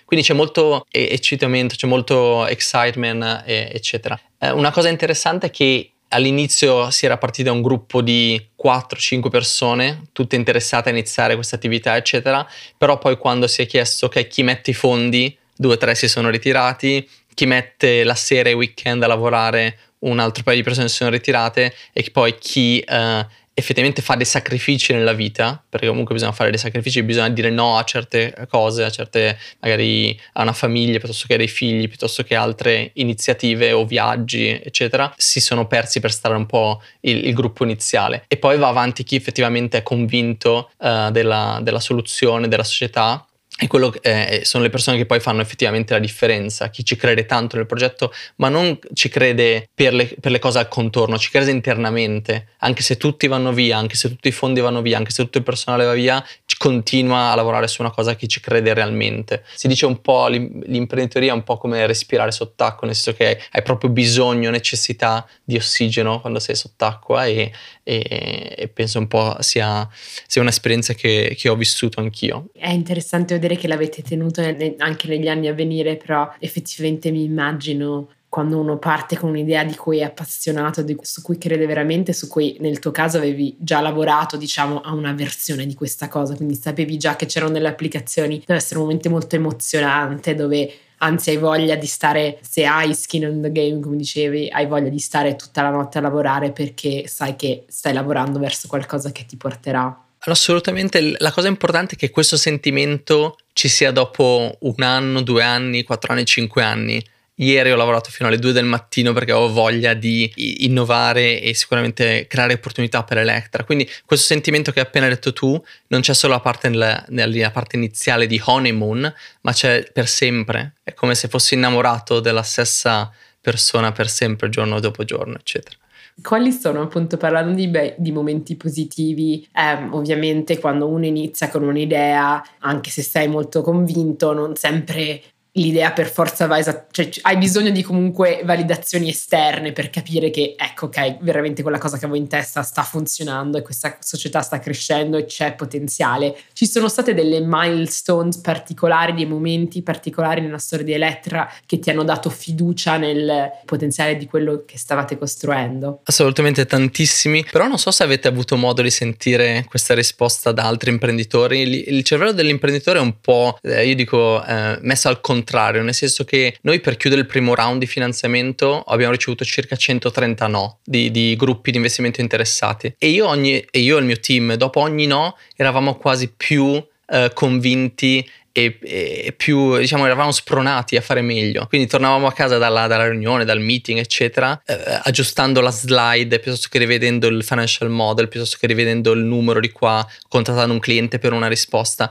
quindi c'è molto eccitamento, c'è molto excitement, eccetera. una cosa interessante è che all'inizio si era partito da un gruppo di 4-5 persone, tutte interessate a iniziare questa attività, eccetera, però poi quando si è chiesto ok, chi mette i fondi, due o tre si sono ritirati, chi mette la sera e weekend a lavorare, un altro paio di persone si sono ritirate. E poi chi eh, effettivamente fa dei sacrifici nella vita, perché comunque bisogna fare dei sacrifici, bisogna dire no a certe cose, a certe, magari a una famiglia piuttosto che a dei figli, piuttosto che altre iniziative o viaggi, eccetera, si sono persi per stare un po' il, il gruppo iniziale. E poi va avanti chi effettivamente è convinto uh, della, della soluzione, della società e quello eh, sono le persone che poi fanno effettivamente la differenza, chi ci crede tanto nel progetto, ma non ci crede per le, per le, cose al contorno, ci crede internamente, anche se tutti vanno via, anche se tutti i fondi vanno via, anche se tutto il personale va via, continua a lavorare su una cosa che ci crede realmente. Si dice un po' l'imprenditoria è un po' come respirare sott'acqua, nel senso che hai proprio bisogno, necessità di ossigeno quando sei sott'acqua e, e, e penso un po' sia, sia un'esperienza che, che, ho vissuto anch'io. È interessante vedere che l'avete tenuto anche negli anni a venire, però effettivamente mi immagino quando uno parte con un'idea di cui è appassionato, di, su cui crede veramente, su cui nel tuo caso avevi già lavorato, diciamo, a una versione di questa cosa, quindi sapevi già che c'erano delle applicazioni, deve essere un momento molto emozionante dove anzi hai voglia di stare, se hai skin in the game, come dicevi, hai voglia di stare tutta la notte a lavorare perché sai che stai lavorando verso qualcosa che ti porterà Assolutamente, la cosa importante è che questo sentimento ci sia dopo un anno, due anni, quattro anni, cinque anni. Ieri ho lavorato fino alle 2 del mattino perché ho voglia di innovare e sicuramente creare opportunità per Electra. Quindi questo sentimento che hai appena detto tu non c'è solo la parte, nella, nella parte iniziale di honeymoon, ma c'è per sempre. È come se fossi innamorato della stessa persona per sempre, giorno dopo giorno, eccetera. Quali sono, appunto, parlando di, beh, di momenti positivi, eh, ovviamente quando uno inizia con un'idea, anche se sei molto convinto, non sempre l'idea per forza va esatta, cioè hai bisogno di comunque validazioni esterne per capire che ecco ok, veramente quella cosa che avevo in testa sta funzionando e questa società sta crescendo e c'è potenziale. Ci sono state delle milestones particolari, dei momenti particolari nella storia di Elettra che ti hanno dato fiducia nel potenziale di quello che stavate costruendo? Assolutamente tantissimi, però non so se avete avuto modo di sentire questa risposta da altri imprenditori. Il cervello dell'imprenditore è un po', eh, io dico, eh, messo al contrario contrario, nel senso che noi per chiudere il primo round di finanziamento abbiamo ricevuto circa 130 no di, di gruppi di investimento interessati e io, ogni, e io e il mio team dopo ogni no eravamo quasi più eh, convinti e, e, più, diciamo, eravamo spronati a fare meglio. Quindi tornavamo a casa dalla, dalla riunione, dal meeting, eccetera, eh, aggiustando la slide piuttosto che rivedendo il financial model, piuttosto che rivedendo il numero di qua, contattando un cliente per una risposta.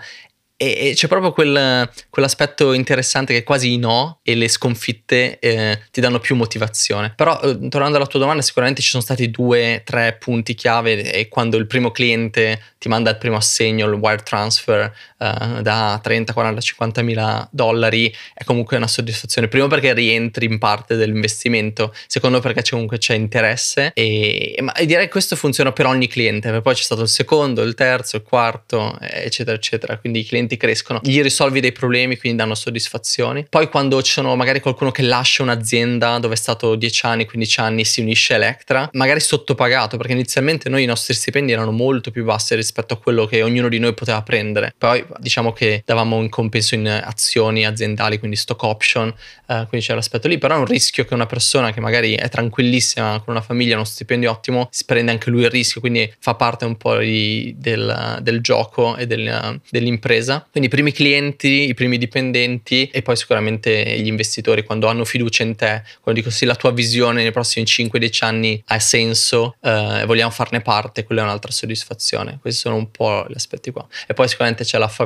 E, e c'è proprio quel, quell'aspetto interessante che quasi i no e le sconfitte eh, ti danno più motivazione. Però eh, tornando alla tua domanda, sicuramente ci sono stati due, tre punti chiave e quando il primo cliente ti manda il primo assegno, il wire transfer eh, da 30, 40, 50 mila dollari, è comunque una soddisfazione. Primo perché rientri in parte dell'investimento, secondo perché comunque c'è interesse e, ma, e direi che questo funziona per ogni cliente, poi c'è stato il secondo, il terzo, il quarto, eccetera, eccetera. Quindi i clienti crescono, gli risolvi dei problemi, quindi danno soddisfazioni. Poi quando sono magari qualcuno che lascia un'azienda dove è stato 10 anni, 15 anni, si unisce a Electra, magari sottopagato, perché inizialmente noi i nostri stipendi erano molto più bassi rispetto a quello che ognuno di noi poteva prendere. Poi diciamo che davamo in compenso in azioni aziendali, quindi stock option, eh, quindi c'è l'aspetto lì, però è un rischio che una persona che magari è tranquillissima con una famiglia, uno stipendio ottimo, si prende anche lui il rischio, quindi fa parte un po' di, del, del, gioco e del, dell'impresa quindi i primi clienti, i primi dipendenti e poi sicuramente gli investitori quando hanno fiducia in te, quando dico sì la tua visione nei prossimi 5-10 anni ha senso eh, e vogliamo farne parte, quella è un'altra soddisfazione. Questi sono un po' gli aspetti qua. E poi sicuramente c'è la famiglia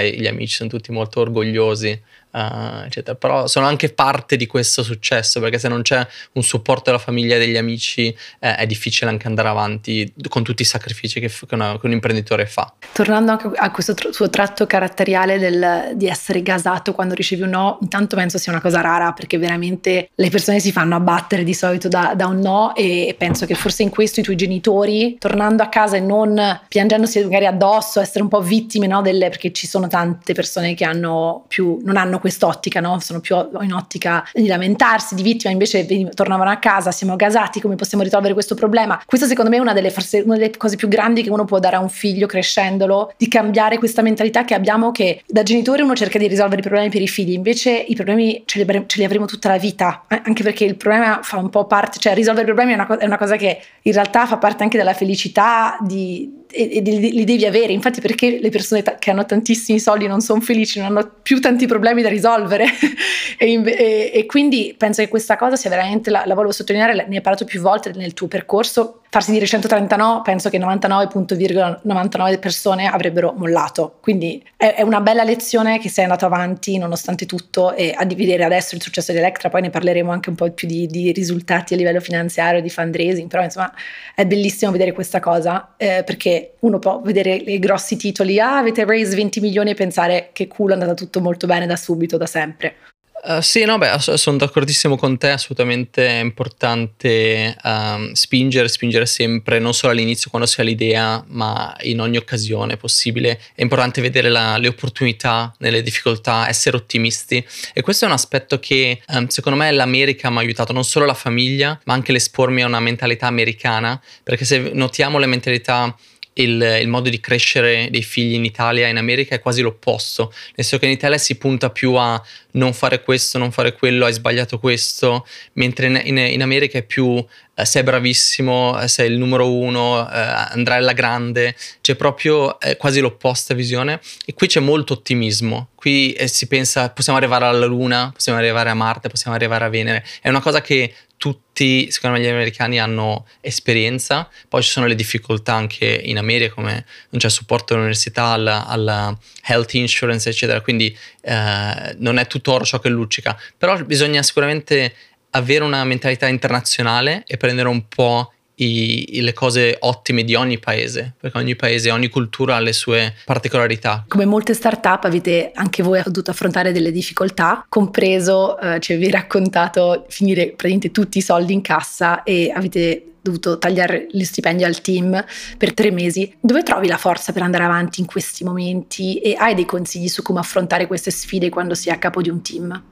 e gli amici sono tutti molto orgogliosi Uh, eccetera. Però sono anche parte di questo successo perché se non c'è un supporto della famiglia e degli amici eh, è difficile anche andare avanti con tutti i sacrifici che, che, una, che un imprenditore fa. Tornando anche a questo tr- suo tratto caratteriale del, di essere gasato quando ricevi un no, intanto penso sia una cosa rara perché veramente le persone si fanno abbattere di solito da, da un no e penso che forse in questo i tuoi genitori, tornando a casa e non piangendosi magari addosso, essere un po' vittime no, delle, perché ci sono tante persone che hanno più, non hanno quest'ottica, no? sono più in ottica di lamentarsi, di vittima, invece tornavano a casa, siamo gasati, come possiamo risolvere questo problema? Questa secondo me è una delle, forse, una delle cose più grandi che uno può dare a un figlio crescendolo, di cambiare questa mentalità che abbiamo che da genitore uno cerca di risolvere i problemi per i figli, invece i problemi ce li, ce li avremo tutta la vita, anche perché il problema fa un po' parte, cioè risolvere i problemi è una, è una cosa che in realtà fa parte anche della felicità di, e, e li devi avere. Infatti, perché le persone ta- che hanno tantissimi soldi non sono felici, non hanno più tanti problemi da risolvere. (laughs) e, e, e, quindi penso che questa cosa sia veramente, la, la volevo sottolineare, ne hai parlato più volte nel tuo percorso. Farsi dire 130 no, penso che 99,99 persone avrebbero mollato. Quindi è, è, una bella lezione che sei andato avanti nonostante tutto e a dividere adesso il successo di Electra, poi ne parleremo anche un po' più di, di risultati a livello finanziario, di fundraising, però insomma è bellissimo vedere questa cosa eh, perché uno può vedere i grossi titoli, ah avete raise 20 milioni e pensare che culo è andato tutto molto bene da subito, da sempre. Uh, sì, no, beh, sono d'accordissimo con te, assolutamente è importante um, spingere, spingere sempre, non solo all'inizio quando si ha l'idea, ma in ogni occasione possibile. È importante vedere la, le opportunità nelle difficoltà, essere ottimisti e questo è un aspetto che um, secondo me l'America mi ha aiutato, non solo la famiglia, ma anche l'espormi a una mentalità americana, perché se notiamo le mentalità il, il, modo di crescere dei figli in Italia e in America è quasi l'opposto, nel senso che in Italia si punta più a non fare questo, non fare quello, hai sbagliato questo, mentre in, in, in America è più eh, sei bravissimo, eh, sei il numero uno, eh, andrai alla grande, c'è proprio eh, quasi l'opposta visione. E qui c'è molto ottimismo, qui si pensa possiamo arrivare alla Luna, possiamo arrivare a Marte, possiamo arrivare a Venere, è una cosa che tutti, secondo me, gli americani hanno esperienza, poi ci sono le difficoltà anche in America, come non c'è supporto all'università, alla, alla health insurance, eccetera, quindi eh, non è tutto oro ciò che luccica, però bisogna sicuramente avere una mentalità internazionale e prendere un po' i, le cose ottime di ogni paese, perché ogni paese, ogni cultura ha le sue particolarità. Come molte start-up avete anche voi dovuto affrontare delle difficoltà, compreso, eh, ci avete raccontato finire praticamente tutti i soldi in cassa e avete dovuto tagliare gli stipendi al team per tre mesi. Dove trovi la forza per andare avanti in questi momenti e hai dei consigli su come affrontare queste sfide quando si è a capo di un team?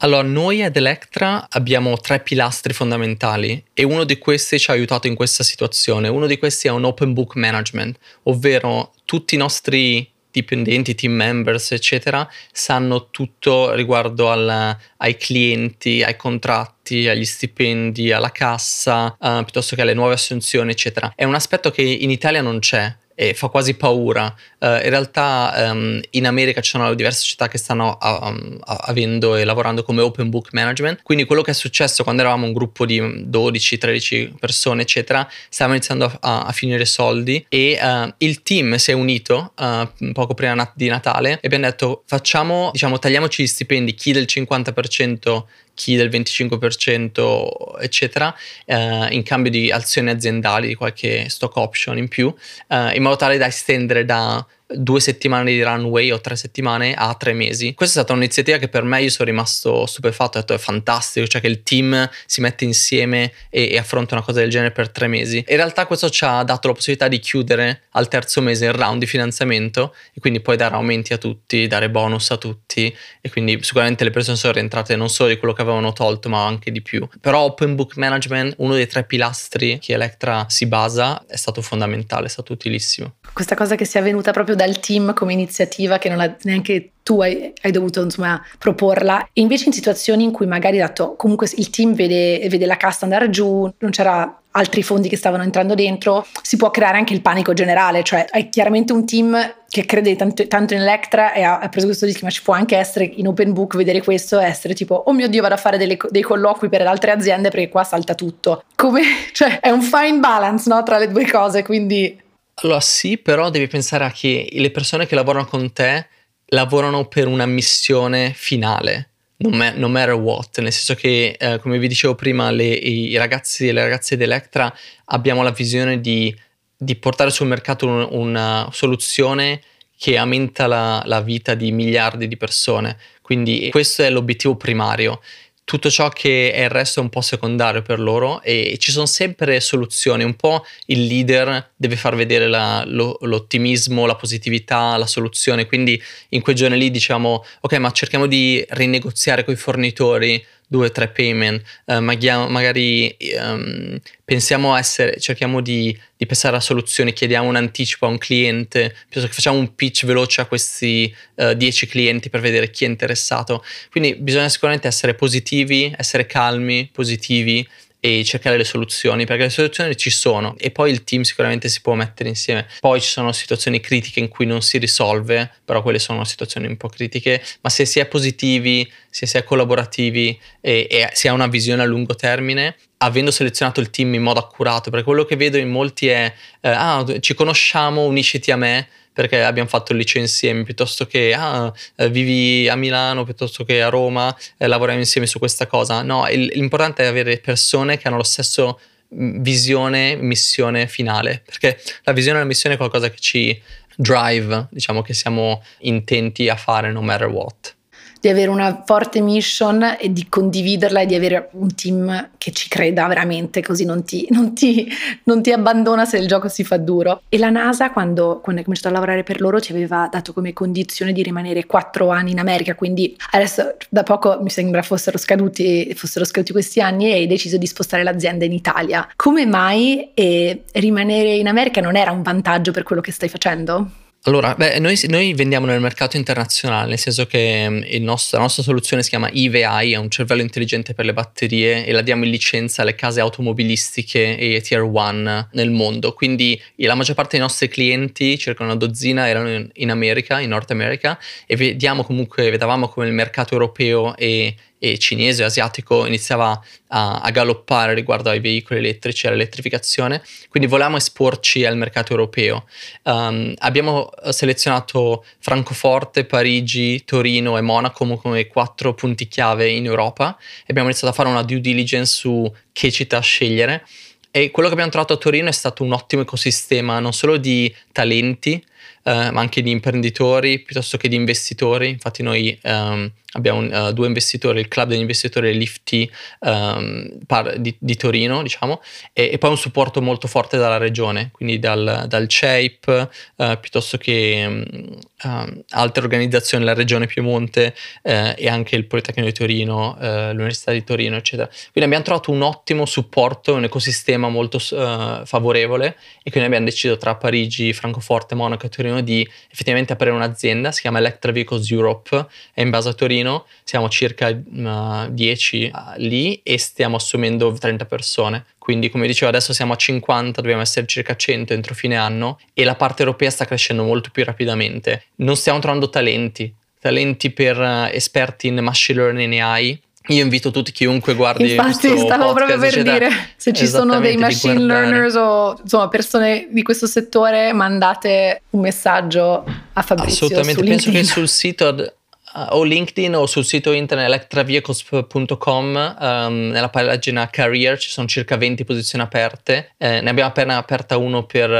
Allora, noi ad Electra abbiamo tre pilastri fondamentali e uno di questi ci ha aiutato in questa situazione. Uno di questi è un open book management, ovvero tutti i nostri dipendenti, team members, eccetera, sanno tutto riguardo al, ai clienti, ai contratti, agli stipendi, alla cassa, uh, piuttosto che alle nuove assunzioni, eccetera. È un aspetto che in Italia non c'è e fa quasi paura. Uh, in realtà um, in America ci sono diverse città che stanno um, avendo e lavorando come open book management, quindi quello che è successo quando eravamo un gruppo di 12-13 persone, eccetera, stavamo iniziando a, a finire soldi e uh, il team si è unito uh, poco prima di Natale e abbiamo detto facciamo, diciamo, tagliamoci gli stipendi, chi del 50% chi del 25% eccetera eh, in cambio di azioni aziendali di qualche stock option in più eh, in modo tale da estendere da due settimane di runway o tre settimane a tre mesi. Questa è stata un'iniziativa che per me io sono rimasto stupefatto, ho detto è fantastico, cioè che il team si mette insieme e, e, affronta una cosa del genere per tre mesi. In realtà questo ci ha dato la possibilità di chiudere al terzo mese il round di finanziamento e quindi poi dare aumenti a tutti, dare bonus a tutti e quindi sicuramente le persone sono rientrate non solo di quello che avevano tolto ma anche di più. Però Open Book Management, uno dei tre pilastri che Electra si basa, è stato fondamentale, è stato utilissimo. Questa cosa che sia venuta proprio dal team come iniziativa che non ha neanche tu hai, hai, dovuto insomma proporla. Invece in situazioni in cui magari dato, comunque il team vede, vede la cassa andare giù, non c'era altri fondi che stavano entrando dentro, si può creare anche il panico generale, cioè hai chiaramente un team che crede tanto, tanto in Electra e ha, ha, preso questo rischio, ma ci può anche essere in open book vedere questo e essere tipo, oh mio Dio, vado a fare delle, dei colloqui per altre aziende perché qua salta tutto. Come, (laughs) cioè è un fine balance no, tra le due cose, quindi allora sì, però devi pensare a che le persone che lavorano con te lavorano per una missione finale, no, no matter what, nel senso che eh, come vi dicevo prima le, i ragazzi e le ragazze di Electra abbiamo la visione di, di portare sul mercato un, una soluzione che aumenta la, la vita di miliardi di persone, quindi questo è l'obiettivo primario tutto ciò che è il resto è un po' secondario per loro e ci sono sempre soluzioni, un po' il leader deve far vedere la, lo, l'ottimismo, la positività, la soluzione, quindi in quei giorni lì diciamo ok ma cerchiamo di rinegoziare con i fornitori due o tre payment, uh, magari um, pensiamo essere, cerchiamo di, di, pensare a soluzioni, chiediamo un anticipo a un cliente, piuttosto che facciamo un pitch veloce a questi uh, clienti per vedere chi è interessato. Quindi bisogna sicuramente essere positivi, essere calmi, positivi e cercare le soluzioni, perché le soluzioni ci sono e poi il team sicuramente si può mettere insieme. Poi ci sono situazioni critiche in cui non si risolve, però quelle sono situazioni un po' critiche, ma se si è positivi, se si è collaborativi e, e si ha una visione a lungo termine, avendo selezionato il team in modo accurato, perché quello che vedo in molti è, eh, ah, ci conosciamo, unisciti a me, perché abbiamo fatto il liceo insieme, piuttosto che ah, eh, vivi a Milano, piuttosto che a Roma, eh, lavoriamo insieme su questa cosa. No, il, l'importante è avere persone che hanno lo stesso mm, visione, missione finale, perché la visione e la missione è qualcosa che ci drive, diciamo che siamo intenti a fare no matter what di avere una forte mission e di condividerla e di avere un team che ci creda veramente, così non ti, non ti, non ti abbandona se il gioco si fa duro. E la NASA, quando, quando hai cominciato a lavorare per loro, ti aveva dato come condizione di rimanere quattro anni in America, quindi adesso da poco mi sembra fossero scaduti, fossero scaduti questi anni e hai deciso di spostare l'azienda in Italia. Come mai eh, rimanere in America non era un vantaggio per quello che stai facendo? Allora, beh, noi, noi, vendiamo nel mercato internazionale, nel senso che mm, nostro, la nostra soluzione si chiama EVI, è un cervello intelligente per le batterie e la diamo in licenza alle case automobilistiche e tier 1 nel mondo. Quindi la maggior parte dei nostri clienti, circa una dozzina, erano in, America, in Nord America, e vediamo comunque, vedevamo come il mercato europeo e e cinese o asiatico iniziava a, a, galoppare riguardo ai veicoli elettrici e all'elettrificazione, quindi volevamo esporci al mercato europeo. Um, abbiamo selezionato Francoforte, Parigi, Torino e Monaco come quattro punti chiave in Europa e abbiamo iniziato a fare una due diligence su che città scegliere. E quello che abbiamo trovato a Torino è stato un ottimo ecosistema non solo di talenti, eh, ma anche di imprenditori piuttosto che di investitori. Infatti noi um, abbiamo uh, due investitori, il club degli investitori Lifty um, par- di, di, Torino, diciamo, e, e, poi un supporto molto forte dalla regione, quindi dal, dal CEIP, uh, piuttosto che um, altre organizzazioni, la regione Piemonte uh, e anche il Politecnico di Torino, l'Università di Torino, eccetera. Quindi abbiamo trovato un ottimo supporto, un ecosistema molto favorevole e quindi abbiamo deciso tra Parigi, Francoforte, Monaco e Torino di effettivamente aprire un'azienda, si chiama Electra Vehicles Europe, è in base a Torino Torino, siamo circa uh, 10 uh, lì e stiamo assumendo 30 persone. Quindi come dicevo adesso siamo a 50, dobbiamo essere circa 100 entro fine anno e la parte europea sta crescendo molto più rapidamente. Non stiamo trovando talenti, talenti per uh, esperti in machine learning e AI, io invito tutti chiunque guardi Infatti, stavo proprio per dire se ci sono dei machine learners o insomma persone di questo settore, mandate un messaggio a Fabrizio. Assolutamente, penso che sul sito uh, o LinkedIn o sul sito internet electravehicles.com um, ehm, nella pagina career ci sono circa 20 posizioni aperte. Eh, ne abbiamo appena aperta uno per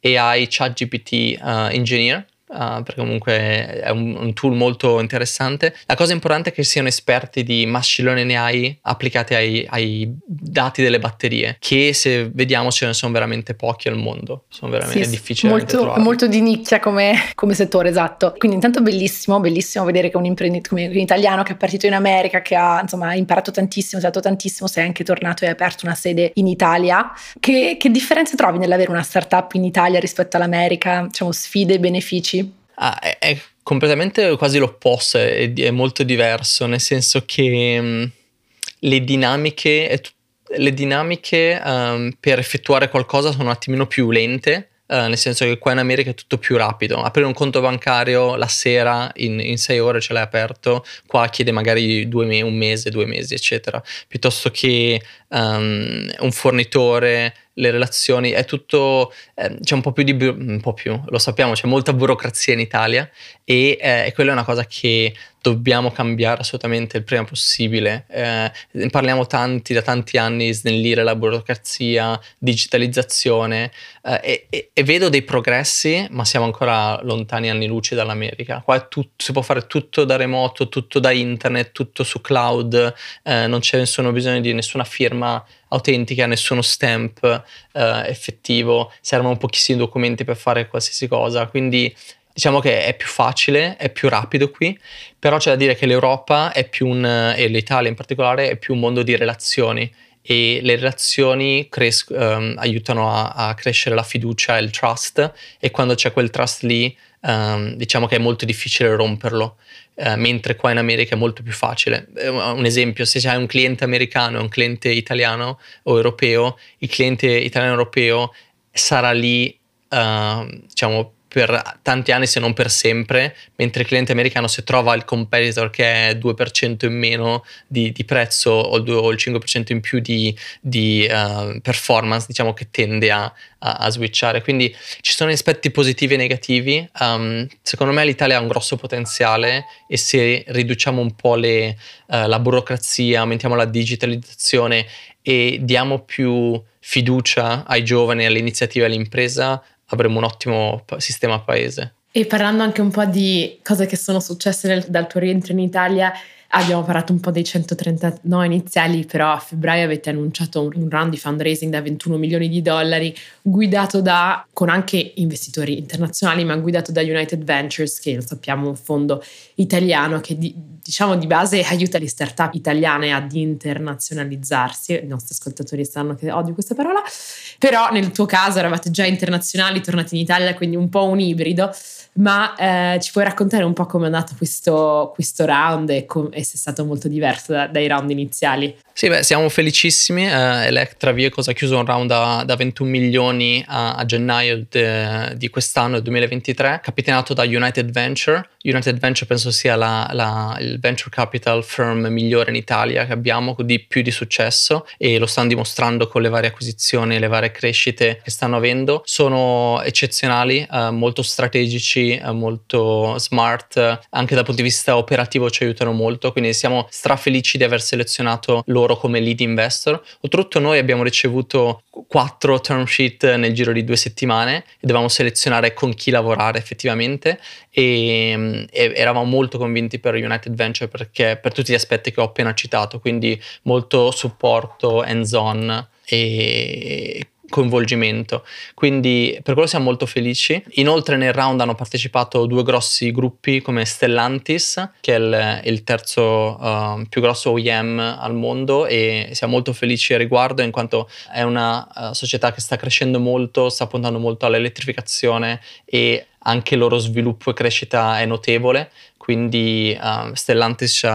eh, AI ChatGPT uh, Engineer Uh, perché comunque è un, un, tool molto interessante. La cosa importante è che siano esperti di machine learning AI applicati ai, ai dati delle batterie, che se vediamo ce ne sono veramente pochi al mondo, sono veramente sì, difficili molto, molto di nicchia come, come, settore, esatto. Quindi intanto bellissimo, bellissimo vedere che un imprenditore un italiano che è partito in America, che ha insomma imparato tantissimo, ha usato tantissimo, sei anche tornato e ha aperto una sede in Italia. Che, che differenze trovi nell'avere una startup in Italia rispetto all'America? Diciamo sfide benefici? Ah, è, è, completamente quasi l'opposto, è, è, molto diverso, nel senso che mh, mm, le dinamiche, le dinamiche um, per effettuare qualcosa sono un attimino più lente Uh, nel senso che qua in America è tutto più rapido. Aprire un conto bancario la sera in, in sei ore ce l'hai aperto, qua chiede magari me- un mese, due mesi, eccetera. Piuttosto che um, un fornitore le relazioni, è tutto, eh, c'è un po' più di, un po' più, lo sappiamo, c'è molta burocrazia in Italia e eh, quella è una cosa che dobbiamo cambiare assolutamente il prima possibile. Eh, parliamo tanti, da tanti anni, snellire la burocrazia, digitalizzazione eh, e, e, e, vedo dei progressi, ma siamo ancora lontani anni luce dall'America. Qua tutto, si può fare tutto da remoto, tutto da internet, tutto su cloud, eh, non c'è nessuno bisogno di nessuna firma autentica, nessuno stamp eh, effettivo, servono pochissimi documenti per fare qualsiasi cosa, quindi diciamo che è più facile, è più rapido qui, però c'è da dire che l'Europa è più un, e l'Italia in particolare, è più un mondo di relazioni e le relazioni cres- um, aiutano a, a, crescere la fiducia e il trust e quando c'è quel trust lì um, diciamo che è molto difficile romperlo. Uh, mentre qua in America è molto più facile. Un esempio, se c'è un cliente americano e un cliente italiano o europeo, il cliente italiano europeo sarà lì, uh, diciamo, per tanti anni se non per sempre, mentre il cliente americano se trova il competitor che è 2% in meno di, di prezzo o il, 2, o il 5% in più di, di uh, performance, diciamo che tende a, a, a, switchare. Quindi ci sono aspetti positivi e negativi. Um, secondo me l'Italia ha un grosso potenziale e se riduciamo un po' le, uh, la burocrazia, aumentiamo la digitalizzazione e diamo più fiducia ai giovani, alle iniziative, all'impresa, avremo un ottimo sistema paese. E parlando anche un po' di cose che sono successe nel, dal tuo rientro in Italia, Abbiamo parlato un po' dei 130 no iniziali, però a febbraio avete annunciato un, un round di fundraising da 21 milioni di dollari, guidato da, con anche investitori internazionali, ma guidato da United Ventures, che lo sappiamo un fondo italiano che di, diciamo di base aiuta le start-up italiane ad internazionalizzarsi. I nostri ascoltatori sanno che odio questa parola, però nel tuo caso eravate già internazionali, tornati in Italia, quindi un po' un ibrido ma eh, ci puoi raccontare un po' come è andato questo, questo round e, com- e, se è stato molto diverso da, dai round iniziali? Sì, beh, siamo felicissimi. Uh, Electra Vehicles ha chiuso un round da, da 21 milioni a, a gennaio de, di quest'anno, del 2023, capitanato da United Venture. United Venture penso sia la, la, il venture capital firm migliore in Italia che abbiamo, di più di successo e lo stanno dimostrando con le varie acquisizioni le varie crescite che stanno avendo. Sono eccezionali, uh, molto strategici, uh, molto smart, anche dal punto di vista operativo ci aiutano molto, quindi siamo strafelici di aver selezionato loro come lead investor. Oltretutto noi abbiamo ricevuto quattro term sheet nel giro di due settimane e dovevamo selezionare con chi lavorare effettivamente e, e eravamo molto convinti per United Venture perché per tutti gli aspetti che ho appena citato, quindi molto supporto hands-on e coinvolgimento. Quindi per quello siamo molto felici. Inoltre nel round hanno partecipato due grossi gruppi come Stellantis, che è il, il terzo uh, più grosso OEM al mondo e siamo molto felici a riguardo in quanto è una uh, società che sta crescendo molto, sta puntando molto all'elettrificazione e anche il loro sviluppo e crescita è notevole quindi uh, Stellantis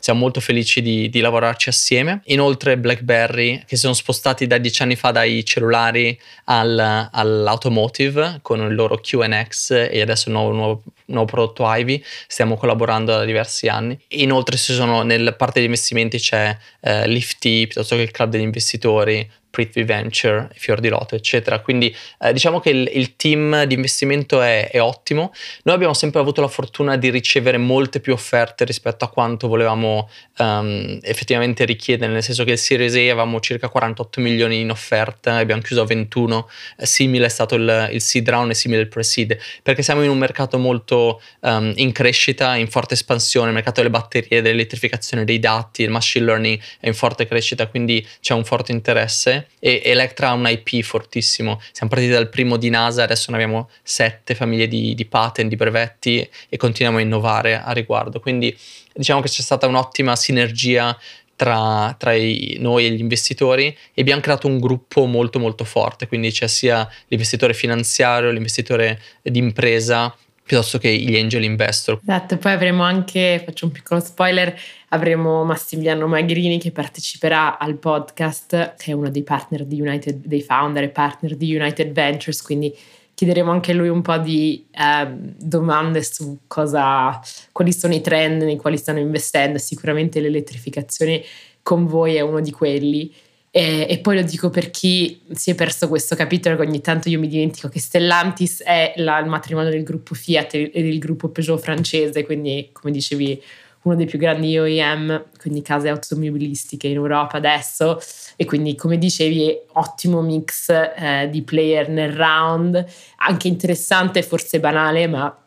siamo molto felici di, di, lavorarci assieme. Inoltre BlackBerry che si sono spostati da dieci anni fa dai cellulari al, all'automotive con il loro QNX e adesso il nuovo, nuovo, nuovo, prodotto Ivy, stiamo collaborando da diversi anni. Inoltre ci sono, nella parte degli investimenti c'è uh, Lifty piuttosto che il club degli investitori, Prithvi Venture, Fior di Loto, eccetera. Quindi eh, diciamo che il, il, team di investimento è, è, ottimo. Noi abbiamo sempre avuto la fortuna di ricevere molte più offerte rispetto a quanto volevamo um, effettivamente richiedere, nel senso che il Series A avevamo circa 48 milioni in offerta, abbiamo chiuso a 21, eh, simile è stato il, il seed round e simile il pre-seed, perché siamo in un mercato molto um, in crescita, in forte espansione, il mercato delle batterie, dell'elettrificazione dei dati, il machine learning è in forte crescita, quindi c'è un forte interesse e Electra ha un IP fortissimo. Siamo partiti dal primo di NASA, adesso ne abbiamo sette famiglie di, di patent, di brevetti e continuiamo a innovare a riguardo. Quindi diciamo che c'è stata un'ottima sinergia tra, tra i, noi e gli investitori e abbiamo creato un gruppo molto molto forte, quindi c'è sia l'investitore finanziario, l'investitore d'impresa piuttosto che gli angel investor. Esatto, poi avremo anche, faccio un piccolo spoiler, avremo Massimiliano Magrini che parteciperà al podcast, che è uno dei partner di United, dei founder e partner di United Ventures, quindi chiederemo anche a lui un po' di eh, domande su cosa, quali sono i trend nei quali stanno investendo, sicuramente l'elettrificazione con voi è uno di quelli E, e, poi lo dico per chi si è perso questo capitolo, che ogni tanto io mi dimentico che Stellantis è la, il matrimonio del gruppo Fiat e del gruppo Peugeot francese, quindi come dicevi uno dei più grandi OEM, quindi case automobilistiche in Europa adesso. E quindi come dicevi ottimo mix eh, di player nel round, anche interessante, forse banale, ma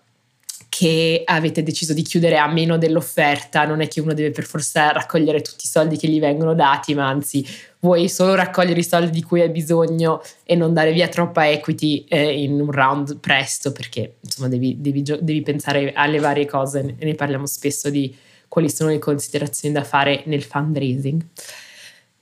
che avete deciso di chiudere a meno dell'offerta, non è che uno deve per forza raccogliere tutti i soldi che gli vengono dati, ma anzi vuoi solo raccogliere i soldi di cui hai bisogno e non dare via troppa equity eh, in un round presto, perché insomma devi, devi, devi pensare alle varie cose ne parliamo spesso di quali sono le considerazioni da fare nel fundraising.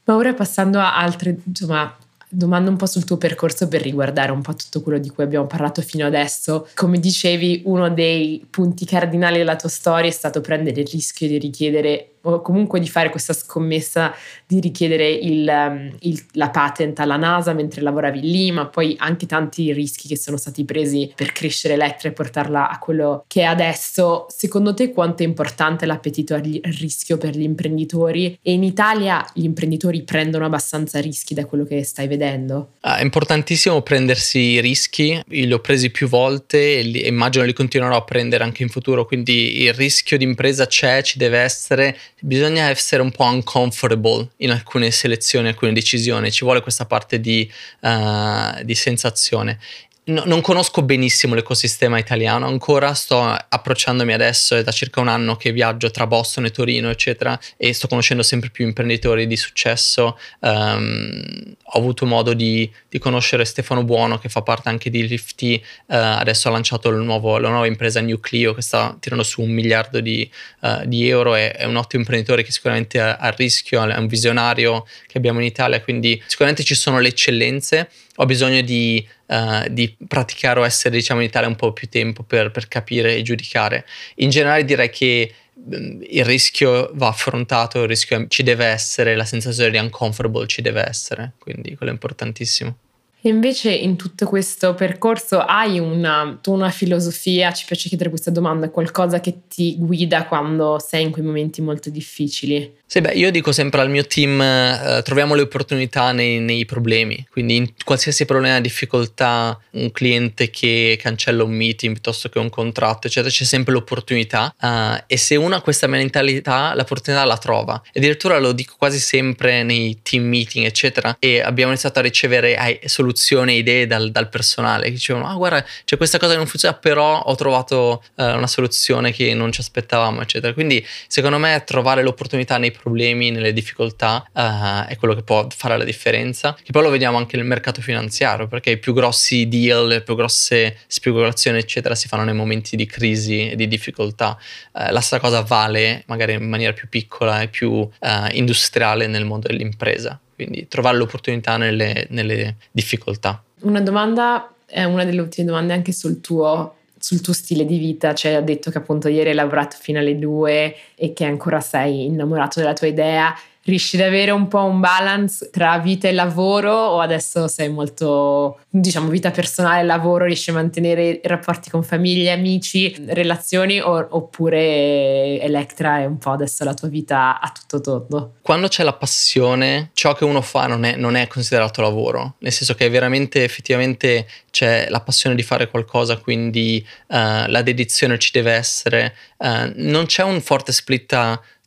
Ma ora passando a altre insomma, domande un po' sul tuo percorso per riguardare un po' tutto quello di cui abbiamo parlato fino adesso. Come dicevi, uno dei punti cardinali della tua storia è stato prendere il rischio di richiedere o comunque di fare questa scommessa di richiedere il, um, il, la patent alla NASA mentre lavoravi lì, ma poi anche tanti rischi che sono stati presi per crescere Electra e portarla a quello che è adesso. Secondo te quanto è importante l'appetito al rischio per gli imprenditori e in Italia gli imprenditori prendono abbastanza rischi da quello che stai vedendo? Ah, è importantissimo prendersi rischi, io li ho presi più volte e, li, immagino li continuerò a prendere anche in futuro, quindi il rischio di impresa c'è, ci deve essere bisogna essere un po' uncomfortable in alcune selezioni, alcune decisioni, ci vuole questa parte di, uh, di sensazione no, non conosco benissimo l'ecosistema italiano. Ancora, sto approcciandomi adesso, è da circa un anno che viaggio tra Boston e Torino, eccetera, e sto conoscendo sempre più imprenditori di successo. Um, ho avuto modo di, di, conoscere Stefano Buono, che fa parte anche di Lifty, uh, adesso ha lanciato nuovo, la nuova impresa Nucleo, che sta tirando su un miliardo di, uh, di euro, è, è, un ottimo imprenditore che sicuramente è a rischio, è un visionario che abbiamo in Italia, quindi sicuramente ci sono le eccellenze. Ho bisogno di, uh, di, praticare o essere diciamo in Italia un po' più tempo per, per capire e giudicare. In generale direi che mm, il rischio va affrontato, il rischio ci deve essere, la sensazione di uncomfortable ci deve essere, quindi quello è importantissimo. E invece in tutto questo percorso hai una, tu una filosofia, ci piace chiedere questa domanda, qualcosa che ti guida quando sei in quei momenti molto difficili? Sì, beh, io dico sempre al mio team, eh, troviamo le opportunità nei, nei, problemi, quindi in qualsiasi problema, difficoltà, un cliente che cancella un meeting piuttosto che un contratto, eccetera, c'è sempre l'opportunità uh, e se uno ha questa mentalità, l'opportunità la trova. E addirittura lo dico quasi sempre nei team meeting, eccetera, e abbiamo iniziato a ricevere eh, soluzioni idee dal, dal, personale che dicevano, ah guarda, c'è questa cosa che non funziona, però ho trovato uh, una soluzione che non ci aspettavamo, eccetera. Quindi secondo me trovare l'opportunità nei problemi, nelle difficoltà, uh, è quello che può fare la differenza. Che poi lo vediamo anche nel mercato finanziario, perché i più grossi deal, le più grosse speculazioni, eccetera, si fanno nei momenti di crisi e di difficoltà. Uh, la stessa cosa vale magari in maniera più piccola e più uh, industriale nel mondo dell'impresa. Quindi trovare l'opportunità nelle, nelle difficoltà. Una domanda è una delle ultime domande anche sul tuo sul tuo stile di vita, cioè ha detto che appunto ieri hai lavorato fino alle due e che ancora sei innamorato della tua idea riesci ad avere un po' un balance tra vita e lavoro o adesso sei molto, diciamo, vita personale e lavoro, riesci a mantenere rapporti con famiglie, amici, relazioni o, oppure Electra è un po' adesso la tua vita a tutto tondo? Quando c'è la passione, ciò che uno fa non è, non è considerato lavoro, nel senso che veramente effettivamente c'è la passione di fare qualcosa, quindi uh, la dedizione ci deve essere, uh, non c'è un forte split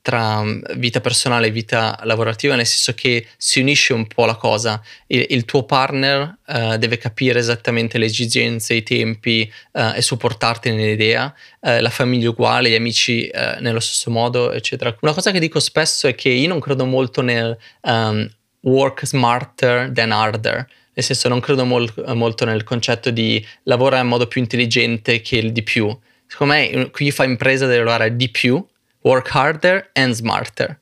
tra mm, vita personale e vita lavorativa, nel senso che si unisce un po' la cosa. Il, il tuo partner uh, deve capire esattamente le esigenze, i tempi uh, e supportarti nell'idea, uh, la famiglia uguale, gli amici nello stesso modo, eccetera. Una cosa che dico spesso è che io non credo molto nel um, work smarter than harder. Nel senso, non credo mol- molto nel concetto di lavorare in modo più intelligente che il di più. Secondo me, chi fa impresa deve lavorare di più work harder and smarter.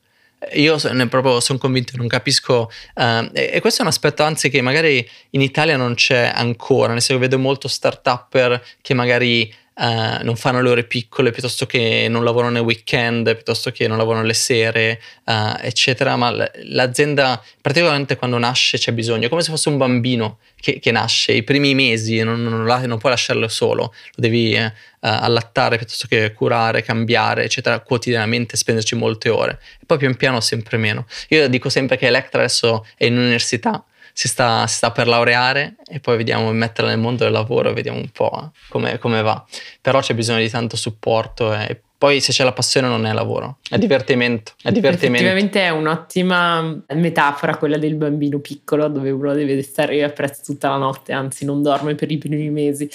Io ne proprio sono convinto, non capisco, uh, e, e, questo è un aspetto anzi che magari in Italia non c'è ancora, nel senso che vedo molto start-upper che magari uh, non fanno le ore piccole, piuttosto che non lavorano nel weekend, piuttosto che non lavorano le sere, uh, eccetera. Ma l'azienda, praticamente quando nasce c'è bisogno, come se fosse un bambino che, che nasce, i primi mesi non, non, non, puoi lasciarlo solo, lo devi eh, allattare piuttosto che curare, cambiare, eccetera, quotidianamente, spenderci molte ore. E poi pian piano sempre meno. Io dico sempre che Electra adesso è in università, si sta, si sta, per laureare e poi vediamo metterla nel mondo del lavoro e vediamo un po' come, va. Però c'è bisogno di tanto supporto e poi se c'è la passione non è lavoro, è divertimento. È divertimento. Effettivamente è un'ottima metafora quella del bambino piccolo dove uno deve stare appresso tutta la notte, anzi non dorme per i primi mesi.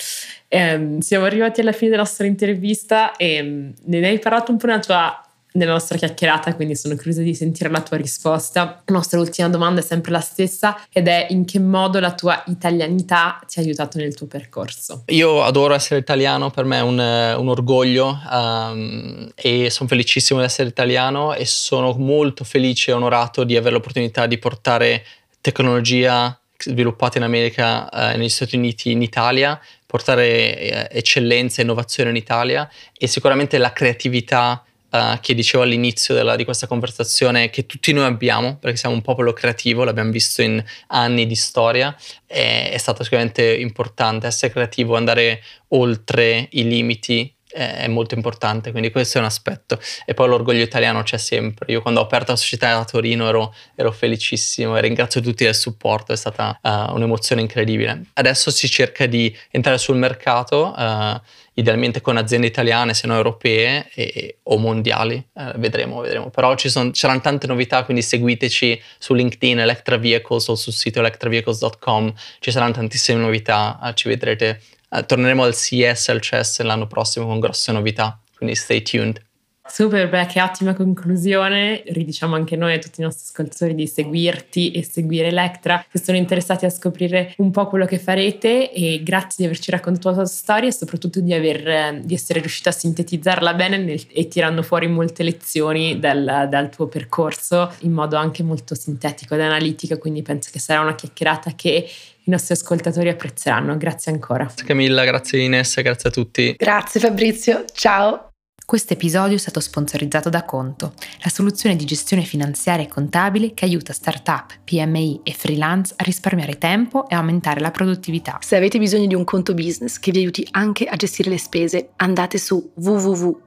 Eh, siamo arrivati alla fine della nostra intervista e mm, ne hai parlato un po' nella tua nella nostra chiacchierata, quindi sono curiosa di sentire la tua risposta. La nostra ultima domanda è sempre la stessa ed è in che modo la tua italianità ti ha aiutato nel tuo percorso? Io adoro essere italiano, per me è un, un orgoglio um, e sono felicissimo di essere italiano e sono molto felice e onorato di avere l'opportunità di portare tecnologia sviluppata in America, eh, negli Stati Uniti, in Italia, portare eh, eccellenza e innovazione in Italia e sicuramente la creatività uh, che dicevo all'inizio della, di questa conversazione che tutti noi abbiamo, perché siamo un popolo creativo, l'abbiamo visto in anni di storia, è, è stato sicuramente importante essere creativo, andare oltre i limiti è molto importante, quindi questo è un aspetto. E poi l'orgoglio italiano c'è sempre. Io quando ho aperto la società a Torino ero, ero felicissimo e ringrazio tutti del supporto, è stata uh, un'emozione incredibile. Adesso si cerca di entrare sul mercato. Uh, idealmente con aziende italiane, se non europee e, o mondiali, eh, vedremo, vedremo. Però ci son, c'erano tante novità, quindi seguiteci su LinkedIn, Electra Vehicles o sul sito electravehicles.com, ci saranno tantissime novità, eh, ci vedrete. Eh, torneremo al CES, al CES l'anno prossimo con grosse novità, quindi stay tuned. Super, beh, che ottima conclusione. Ridiciamo anche noi a tutti i nostri ascoltatori di seguirti e seguire Electra, che sono interessati a scoprire un po' quello che farete e grazie di averci raccontato la tua storia e soprattutto di, aver, di essere riuscita a sintetizzarla bene nel, e tirando fuori molte lezioni dal, dal, tuo percorso in modo anche molto sintetico ed analitico, quindi penso che sarà una chiacchierata che i nostri ascoltatori apprezzeranno. Grazie ancora. Grazie Camilla, grazie Ines, grazie a tutti. Grazie Fabrizio, ciao. Questo episodio è stato sponsorizzato da Conto, la soluzione di gestione finanziaria e contabile che aiuta startup, PMI e freelance a risparmiare tempo e aumentare la produttività. Se avete bisogno di un conto business che vi aiuti anche a gestire le spese, andate su www.conto.it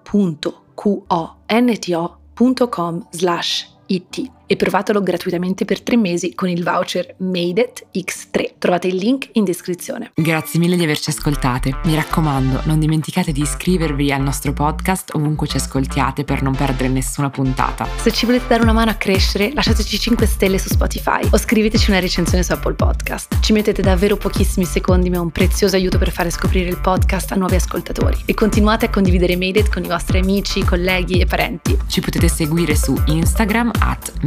e provatelo gratuitamente per tre mesi con il voucher MADEIT X3. Trovate il link in descrizione. Grazie mille di averci ascoltate. Mi raccomando, non dimenticate di iscrivervi al nostro podcast ovunque ci ascoltiate per non perdere nessuna puntata. Se ci volete dare una mano a crescere, lasciateci 5 stelle su Spotify o scriveteci una recensione su Apple Podcast. Ci mettete davvero pochissimi secondi, ma è un prezioso aiuto per fare scoprire il podcast a nuovi ascoltatori. E continuate a condividere Made con i vostri amici, colleghi e parenti. Ci potete seguire su Instagram at